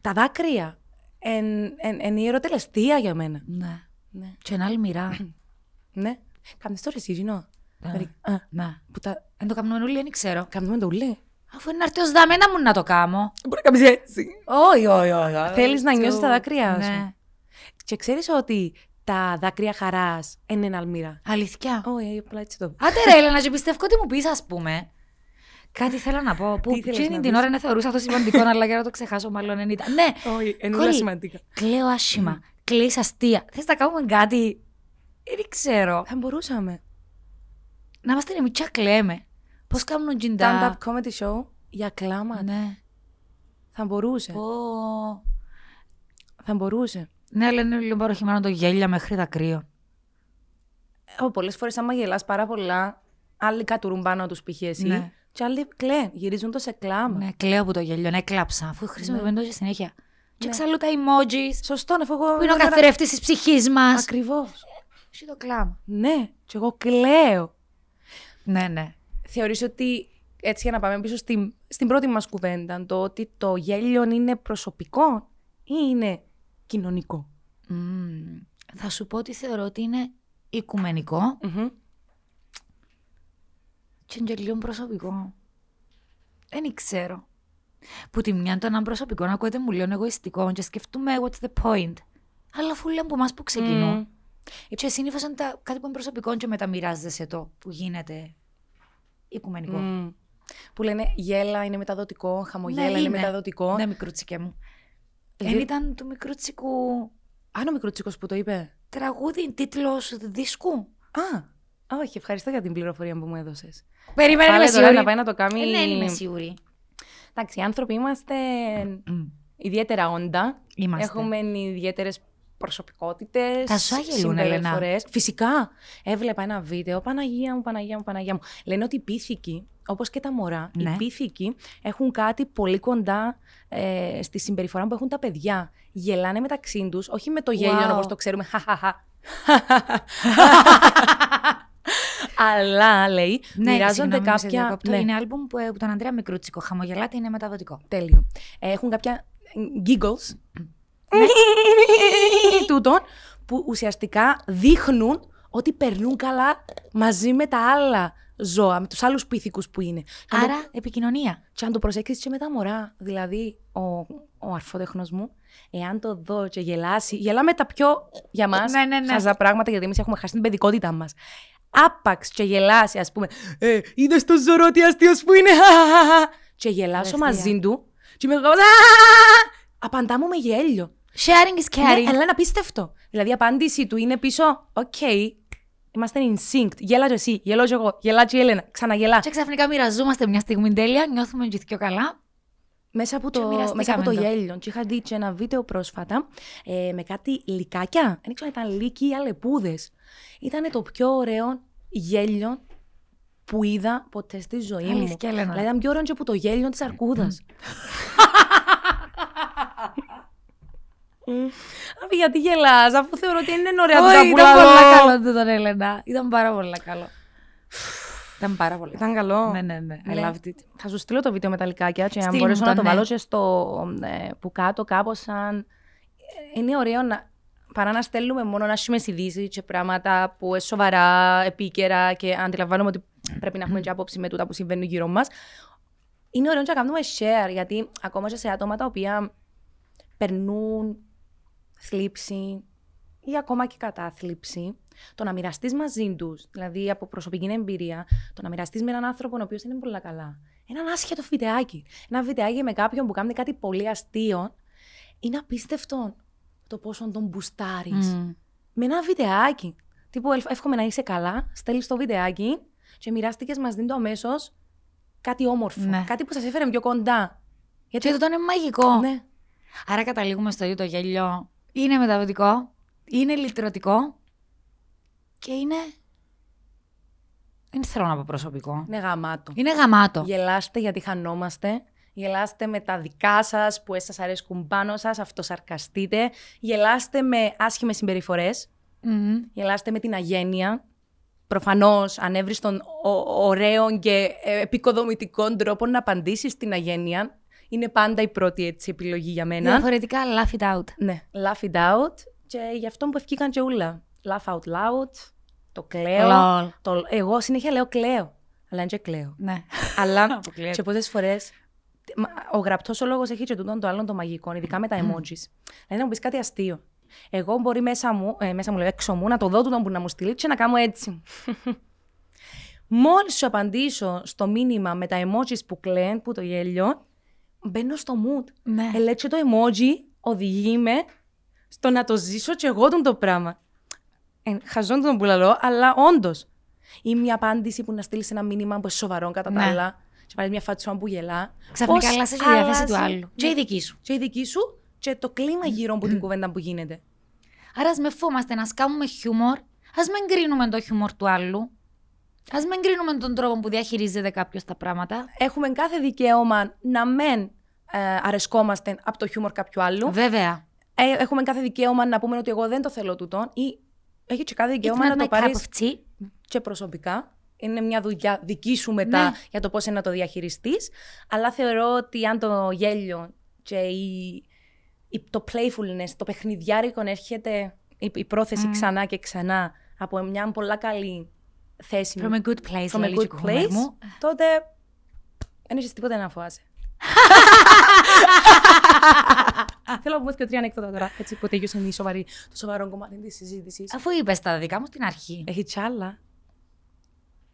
τα δάκρυα. Εν, εν, εν η ερωτελεστία για μένα. Ναι. Ναι. Και ένα άλλη μοιρά. ναι. Κάνεις τώρα εσύ, Ζήνο. Ναι. Μερι- Α, Ναι. που τα Δεν το κάνουμε όλοι, δεν ξέρω. κάνουμε το ουλί. Αφού είναι να έρθει ω δαμένα μου να το κάνω. Μπορεί να κάνεις έτσι. Όχι, όχι, όχι. Θέλεις να νιώσεις τα δάκρυα σου. Ναι. Και ξέρεις ότι τα δάκρυα χαράς είναι ένα αλμύρα. Αλήθεια. Όχι, απλά έτσι το Άντε ρε Έλενα, και πιστεύω ότι μου πεις ας πούμε. Κάτι θέλω να πω. Που Τι ήθελες εκείνη να την πεις; ώρα δεν θεωρούσα το σημαντικό, αλλά για να το ξεχάσω, μάλλον δεν ήταν. Ναι, Όχι, είναι Κόρη. όλα σημαντικά. κλαίω άσχημα. Κλαίεις αστεία. Θες να κάνουμε κάτι; Δεν ξέρω. Θα μπορούσαμε. Να είμαστε εμείς και κλαίμε. Πώς κάνουν Stand-up τζιντά; comedy show για κλάματα. Ναι. Θα μπορούσε. Πω. Θα μπορούσε. Ναι, αλλά είναι λίγο παροχημένο το γέλια μέχρι δακρύων. Ε, πολλές φορές άμα γελάς πάρα πολλά, άλλοι κατουρούν πάνω τους π.χ. εσύ Ναι. Και άλλοι κλαίνουν, γυρίζουν το σε κλάμα. Ναι, κλαίω από το γέλιο. Ναι, κλάψα. Αφού χρησιμοποιούμε το συνέχεια. Και Ναι. εξάλλου τα emojis. Σωστό, αφού εγώ... Που είναι ο καθρέφτης της ψυχής μας. Ακριβώς. Έχει το κλάμα. Ναι, και εγώ κλαίω. Ναι, ναι. Θεωρείς ότι, έτσι για να πάμε πίσω στην, στην πρώτη μας κουβέντα, το ότι το γέλιο είναι προσωπικό ή είναι κοινωνικό; Μμμ. Θα σου πω ότι θεωρώ ότι είναι οικουμενικό Μμμ. Και είναι και λίγο προσωπικό. Δεν ξέρω. Που τη μια το έναν προσωπικό να ακούγεται μου λίγο εγωιστικό και σκεφτούμε what's the point. Αλλά αφού λέμε από εμάς που ξεκινούν. Μμ. Και συνήθω είναι τα, κάτι που είναι προσωπικό και μεταμοιράζεσαι το που γίνεται οικουμενικό. Μμ. Που λένε γέλα είναι μεταδοτικό, χαμογέλα Ναι, είναι, είναι. μεταδοτικό. Ναι, μικρούτσικε μου. Δι- Δεν ήταν του μικρούτσικου Αν ο μικρούτσικος που το είπε. τραγούδι, τίτλος δίσκου. Α, όχι, ευχαριστώ για την πληροφορία που μου έδωσες. Περιμένουμε Πάλε τώρα σίγουρη. να πάει να το κάνει. Ε, ναι, δεν είμαι σίγουρη. Εντάξει, οι άνθρωποι είμαστε Μμ. ιδιαίτερα όντα. Είμαστε. Έχουμε ιδιαίτερες προσωπικότητες. Τα σου αγγελούν, Ελένα. Φυσικά. Έβλεπα ένα βίντεο. Παναγία μου, Παναγία μου, Παναγία μου. Λένε ότι οι πίθηκοι, όπως και τα μωρά, Ναι. οι πίθηκοι έχουν κάτι πολύ κοντά ε, στη συμπεριφορά που έχουν τα παιδιά. Γελάνε μεταξύ τους, όχι με το γέλιο Wow. όπως το ξέρουμε. Χαχαχα. Αλλά λέει, Ναι, μοιράζονται συγγνώμη, σε κάποια. διακόπτω. Ναι. Είναι άλμπουμ που, που τον Ανδρέα Μικρούτσικο. Χαμογελάτε είναι μεταδοτικό. Τέλειο. Ε, Έχουν κάποια giggles τούτων που ουσιαστικά δείχνουν ότι περνούν καλά μαζί με τα άλλα ζώα, με τους άλλους πίθηκους που είναι. Και αν το- Άρα, επικοινωνία. και αν το προσέξεις και με τα μωρά, δηλαδή ο, ο αρφότεχνος μου, εάν το δω και γελάσει, γελάμε τα πιο για μας Ναι, ναι, ναι. χαζά πράγματα γιατί εμείς έχουμε χάσει την παιδικότητά μας. Άπαξ και γελάσει, ας πούμε, ε, είδες το ζωρό τι αστείος που είναι, χαχαχαχα». και γελάσω Αστεία. μαζί του και με γαμπά, απαντά μου με γέλιο. Sharing is Ναι, caring. αλλά είναι απίστευτο. Δηλαδή η απάντηση του είναι πίσω, οκ, είμαστε in sync. Γέλα και εσύ, γελώ και εγώ, γελά και η Έλενα, ξαναγελά. Και ξαφνικά μοιραζόμαστε μια στιγμή τέλεια, νιώθουμε και πιο καλά. Μέσα από Και το, μοιραστήκαμε μέσα από το το. γέλιο. Και είχα δει και ένα βίντεο πρόσφατα ε, με κάτι λυκάκια. Δεν ξέρω αν ήταν λύκοι ή αλεπούδες. Ήταν το πιο ωραίο γέλιο που είδα ποτέ στη ζωή μου. Αλήθεια, Έλενα. Δηλαδή ήταν πιο ωραίο και από το γέλιο της αρκούδας. Αφού γιατί γελάς, αφού θεωρώ ότι είναι ωραία Όχι, τα ήταν πουλαλό. πολύ καλό το τον Έλενα. Ήταν πάρα πολύ καλό. Ήταν πάρα πολύ καλό. Ήταν καλό. Ναι, ναι, ναι. I Ναι. loved it. Θα σου στείλω το βίντεο με τα λικάκια και αν Στείλ μπορέσω μου να το, το ναι. βάλω και στο ε, που κάτω κάπως σαν... Είναι ωραίο να... Παρά να στέλνουμε μόνο να έχουμε ειδήσει και πράγματα που είναι σοβαρά, επίκαιρα και αντιλαμβάνομαι ότι πρέπει να έχουμε και άποψη με τούτα που συμβαίνουν γύρω μας. Είναι ωραίο να κάνουμε share, γιατί ακόμα και σε άτομα τα οποία περνούν θλίψη ή ακόμα και κατάθλιψη, το να μοιραστείς μαζί τους, δηλαδή από προσωπική εμπειρία, το να μοιραστείς με έναν άνθρωπο ο οποίος είναι πολύ καλά. Ένα άσχετο βιντεάκι. Ένα βιντεάκι με κάποιον που κάνει κάτι πολύ αστείο. Είναι απίστευτο το πόσο τον μπουστάρεις. Μμ. Με ένα βιντεάκι. Τύπου «Ελ- εύχομαι να είσαι καλά, στέλνεις το βιντεάκι και μοιράστηκες μαζί του αμέσως κάτι όμορφο. Ναι. Κάτι που σας έφερε πιο κοντά. Και αυτό είναι μαγικό. Ναι. Άρα καταλήγουμε στο ίδιο το γέλιο. Είναι μεταδοτικό, είναι λυτρωτικό και είναι. Δεν θέλω να πω προσωπικό. Είναι γαμάτο. Είναι γαμάτο. Γελάστε γιατί χανόμαστε. Γελάστε με τα δικά σας που σας αρέσκουν πάνω σας. Αυτοσαρκαστείτε. Γελάστε με άσχημες συμπεριφορές. Μμμ. Γελάστε με την αγένεια. Προφανώς, αν έβρεις τον ο- ωραίο και ε, επικοδομητικό τρόπο να απαντήσεις στην αγένεια, είναι πάντα η πρώτη έτσι, επιλογή για μένα. Διαφορετικά, laugh it out. Ναι, laugh it out. Και γι' αυτό που ευκήκαν και ούλα. Laugh out loud. Το κλαίω. Lol. Το, εγώ συνέχεια λέω κλαίω. Αλλά είναι και κλαίω. Ναι. Αλλά Αποκλείεται. και πολλέ φορές. Ο γραπτός ο λόγος έχει και τούτον το άλλο το μαγικό, ειδικά με τα emojis. Δηλαδή να μου πεις κάτι αστείο. Εγώ μπορεί μέσα μου, ε, μέσα μου λέω έξω μου, να το δω τούτον που να μου στείλει και να κάνω έτσι. Μόλις σου απαντήσω στο μήνυμα με τα emojis που κλαίνουν, που το γέλιο, μπαίνω στο mood. Ναι. Ε, λέει, και το emoji οδηγεί με στο να το ζήσω και εγώ τον το πράγμα. Ε, χαζόν τον που λαλώ, αλλά όντως. Ή μια απάντηση που να στείλεις ένα μήνυμα που είναι σοβαρό κατά τα Ναι. άλλα. Και βάλει μια φάτσουα που γελά. Ξαφνικά Πώς αλλάζει τη διάθεση του αλλάζει- άλλου. Και η δική σου. Και η δική σου και το κλίμα γύρω από την κουβέντα που γίνεται. Άρα, ας με φόμαστε να σκάμουμε χιούμορ, ας μην κρίνουμε το χιούμορ του άλλου. Α μην κρίνουμε τον τρόπο που διαχειρίζεται κάποιος τα πράγματα. Έχουμε κάθε δικαίωμα να μεν ε, αρεσκόμαστε από το χιούμορ κάποιου άλλου. Βέβαια. Ε, έχουμε κάθε δικαίωμα να πούμε ότι εγώ δεν το θέλω τούτον ή έχει και κάθε It's δικαίωμα not να το my cup πάρεις of tea. και προσωπικά. Είναι μια δουλειά δική σου μετά Ναι. για το πώς είναι να το διαχειριστείς. Αλλά θεωρώ ότι αν το γέλιο και η, η- το playfulness, το παιχνιδιάρικο έρχεται η, η πρόθεση ξανά και ξανά από μια πολλά καλή θέση From a good place, from a λέει και good ο κουκούμερ place, μου. τότε δεν έχεις τίποτα να φοβάσαι. Θέλω να πούμε και τρία ανέκδοτα τώρα, έτσι που τελειώσε η σοβαρή, το σοβαρό κομμάτι της συζήτησης. Αφού είπες τα δικά μου στην αρχή. Έχει τσάλα.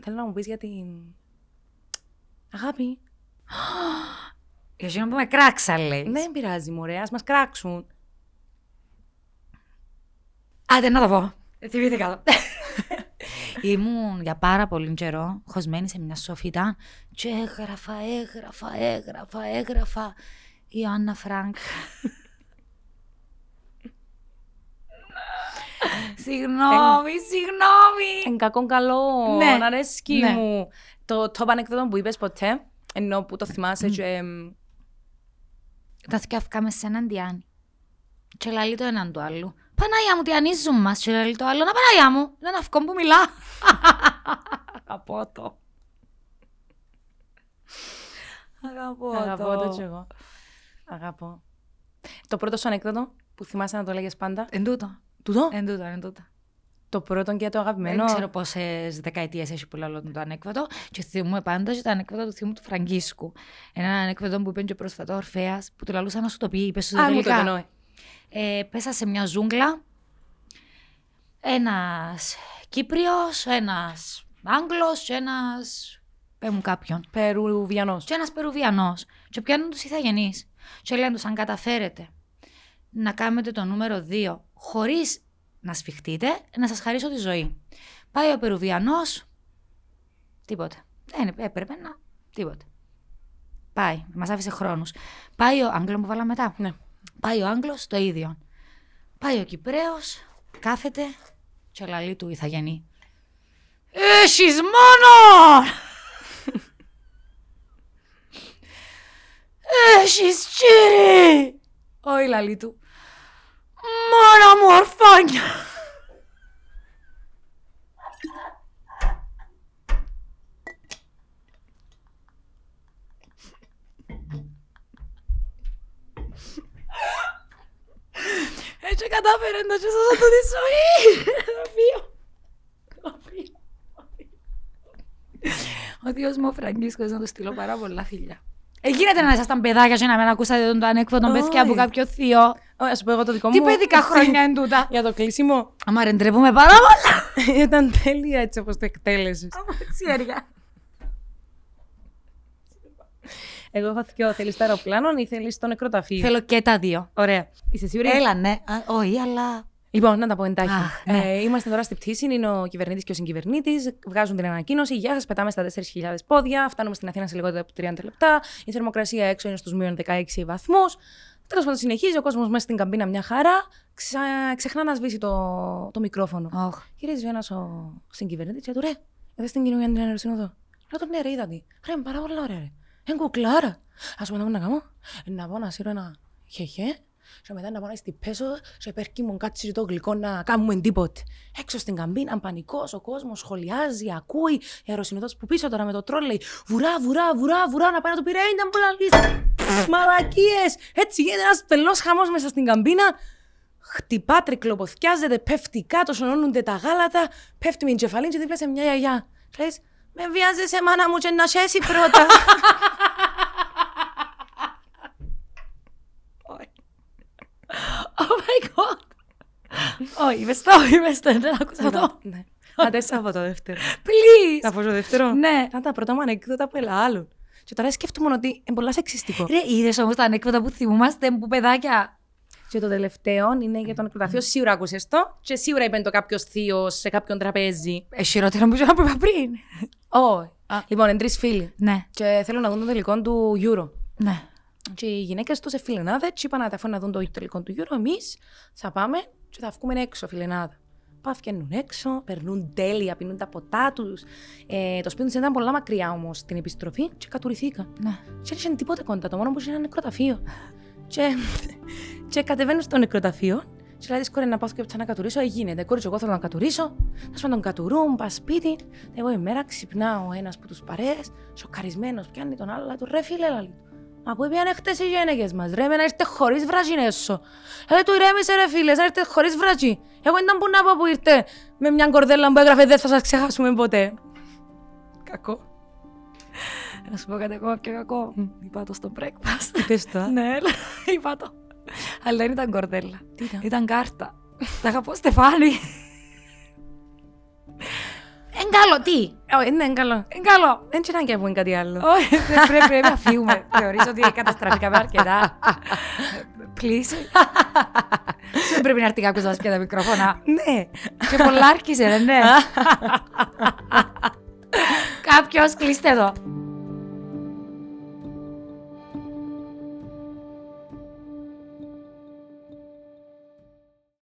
Θέλω να μου πεις για την. Αγάπη. Για να που με κράξα, λέει. Ναι, δεν πειράζει, μωρέ, ας μας κράξουν. Άντε να το πω. Θυμήθηκα το. Ήμουν για πάρα πολύ καιρό χωσμένη σε μια σοφίτα και έγραφα, έγραφα, έγραφα, έγραφα η Άννα Φρανκ. Συγγνώμη, συγγνώμη. Εν κακόν καλό, Ναι. να αρέσκει Ναι. μου. Το top ανέκδοτο που είπες ποτέ, ενώ που το θυμάσαι και... εμ, Τα θυκιάφκαμε σε έναν Διάννη. Και λαλεί το έναν του άλλου. Παναγιά μου, τι ανίζουν μας. Και λαλεί το άλλο, να Παναγιά μου, είναι ένα αυκό που μιλά. Αγαπώ το. Αγαπώ, Αγαπώ το κι εγώ. Αγαπώ. Το πρώτο σου ανέκδοτο που θυμάσαι να το λέγες πάντα. Εν τούτο. Τούτο; Εν τούτο, εν τούτο. Το πρώτο και το αγαπημένο. Δεν ξέρω πόσες δεκαετίες έχει που λέω το ανέκδοτο. Και θυμούμαι πάντα και το ανέκδοτο του θύμου του Φραγκίσκου. Ένα ανέκδοτο που είπε και πρόσφατα ο Ορφαία που του λαλούσα να σου το πει. Είπες σου Α, μου το τελικά. εννοώ. Ε, πέσα σε μια ζούγκλα. Ένας Κύπριος, ένας Άγγλος και ένας... Πες μου κάποιον. Περουβιανός. Και ένας Περουβιανός. Και πιάνουν τους ηθαγενείς. Και λένε τους αν καταφέρετε να κάνετε το νούμερο 2 χωρίς να σφιχτείτε, να σας χαρίσω τη ζωή. Πάει ο Περουβιανός, τίποτε. Δεν έπρεπε να... τίποτε. Πάει, μας άφησε χρόνους. Πάει ο Άγγλο που βάλαμε μετά. Ναι. Πάει ο Άγγλος το ίδιο. Πάει ο Κυπρέος, κάθεται και λαλεί του Ιθαγενή. Έχεις μόνο! Έχεις κύριε! Όχι, λαλή του. Μόνα μου ορφάνια! Έτσι κατάφερε να σου σώσω του τη ζωή. Το βίο. Το βίο. Ο Διος μου ο Φραγκίσκος να του στείλω πάρα πολλά φιλιά. Ε, γίνεται να ήσασταν παιδάκια και να μην ακούσατε τον το ανέκδοτο παιδιά από Όχι. κάποιο θείο. Όχι, ας σου πω εγώ το δικό Τι μου. παιδικά χρόνια είναι τούτα; Για το κλείσιμο. Άμα ρεντρεύουμε πάρα πολλά. Ήταν τέλεια έτσι όπως το εκτέλεσες. Τσιέρια. Εγώ έχω δυο. Θέλεις το αεροπλάνο ή θέλεις το νεκροταφείο; Θέλω και τα δύο. Ωραία. Είσαι σίγουρη; Έλα, ναι. Α, Όχι, αλλά. Λοιπόν, να τα πω εντάχει. Αχ, ναι. ε, είμαστε τώρα στη πτήση. Είναι ο κυβερνήτης και ο συγκυβερνήτης. Βγάζουν την ανακοίνωση. Γεια σας, πετάμε στα 4.000 πόδια. Φτάνουμε στην Αθήνα σε λιγότερο από 30 λεπτά. Η θερμοκρασία έξω είναι στους μείον 16 βαθμούς. Τέλος πάντων, συνεχίζει ο κόσμος μέσα στην καμπίνα μια χαρά. Ξα... Ξεχνά να σβήσει το, το μικρόφωνο. Όχ. Γυρίζει ένας ο συγκυβερνήτη και του ρε, εδώ στην κοινωνία την αεροσύνοδο. Λέω τον ναι, ρε, είδα τη. Ρε, είναι πάρα πολύ ωραία, ρε. Είναι κουκλάρα. Α πούμε, να κάνω. Να πάω να σύρω ένα χεχέ. Και μετά να πάω να στυπέσω σε πέρκι μου κάτι το γλυκό να κάνουμε τίποτε. Έξω στην καμπίνα, πανικός, ο κόσμος σχολιάζει, ακούει. Η αεροσυνοδός που πίσω τώρα με το τρόλ λέει Βουρά, βουρά, βουρά, βουρά, να πάει να του πει ρε, ήταν πολλά λύση. Μαλακίες! Έτσι γίνεται ένας τελό χαμός μέσα στην καμπίνα. Χτυπά, τρικλοποθιάζεται, πέφτει κάτω, σωνώνονται τα γάλατα, πέφτει με την κεφαλή και δίπλα σε μια γιαγιά. Και λες, με βιάζεσαι μάνα μου και να σέσει πρώτα. Oh my god. Όχι, είπες το, είπες το, δεν άκουσα το. Ναι. Άντε σε από το δεύτερο. Please. Θα πω στο δεύτερο. Ναι. Ήταν τα πρώτα μου ανεκδότα που έλα άλλων. Και τώρα σκέφτομαι ότι είναι πολλά σεξιστικό. Ρε, είδες όμως τα ανέκδοτα που θυμούμαστε που παιδάκια. Και το τελευταίο είναι για τον νεκροταφείο. Σίγουρα άκουσες το. Και σίγουρα είπε το κάποιος θείος σε κάποιον τραπέζι. Ε, χειρότερα μου που είπα πριν. Όχι. Α. Λοιπόν, είναι τρεις φίλοι. Ναι, Και θέλουν να δουν το τελικό του Euro. ναι. Και οι γυναίκες τους σε φιλενάδες, και είπαν να να δουν το τελικό του Euro. Εμείς θα πάμε και θα βγούμε έξω, φιλενάδα. Πά, βγαίνουν έξω, περνούν τέλεια, πίνουν τα ποτά τους. Ε, το σπίτι τους ήταν πολλά μακριά όμως την επιστροφή και κατουρηθήκα. ναι. Και δεν είχε τίποτε κοντά, το μόνο που είχε ένα νεκροταφείο. και, και κατεβαίνω στο νεκροταφείο. Και λέει: Κόρη, να πάω και να κατουρίσω. Ε, γίνεται. Κόρη, εγώ θέλω να κατουρίσω. Θα σου τον κατουρούν, πα σπίτι. Εγώ η μέρα ξυπνάω ένας από τους παρέες, σοκαρισμένος, πιάνει τον άλλο, λέει του ρε φίλε, λέει. Του, Μα πού πήγαν χτες οι γένεκε μας, ρε, με να ήρθε χωρίς βραζινέσο. Λέει του ηρέμησε, ρε φίλες, να ήρθε χωρίς βραζί. Εγώ ήταν που να πω που ήρθε με μια κορδέλα που έγραφε Δεν θα σας ξεχάσουμε ποτέ. Κακό. Να σου πω κάτι ακόμα πιο κακό. Είπα το στο breakfast. Πες το, α. Ναι, είπα το. Αλλά δεν ήταν κορδέλα. Τι ήταν; Ήταν κάρτα. Τα αγαπώ Στεφάνη. Εν καλό, τι; Ω, ναι, καλό. Εν καλό. Δεν ξέρω αν και πούμε κάτι άλλο. Όχι, δεν πρέπει, πρέπει να φύγουμε. Θεωρείς ότι καταστραφήκαμε αρκετά. Please. Δεν πρέπει να έρθει κάποιος να μας πιει τα μικρόφωνα. Ναι. Και πολλά άρχισε, δεν ναι. Κάποιος κλείστε εδώ.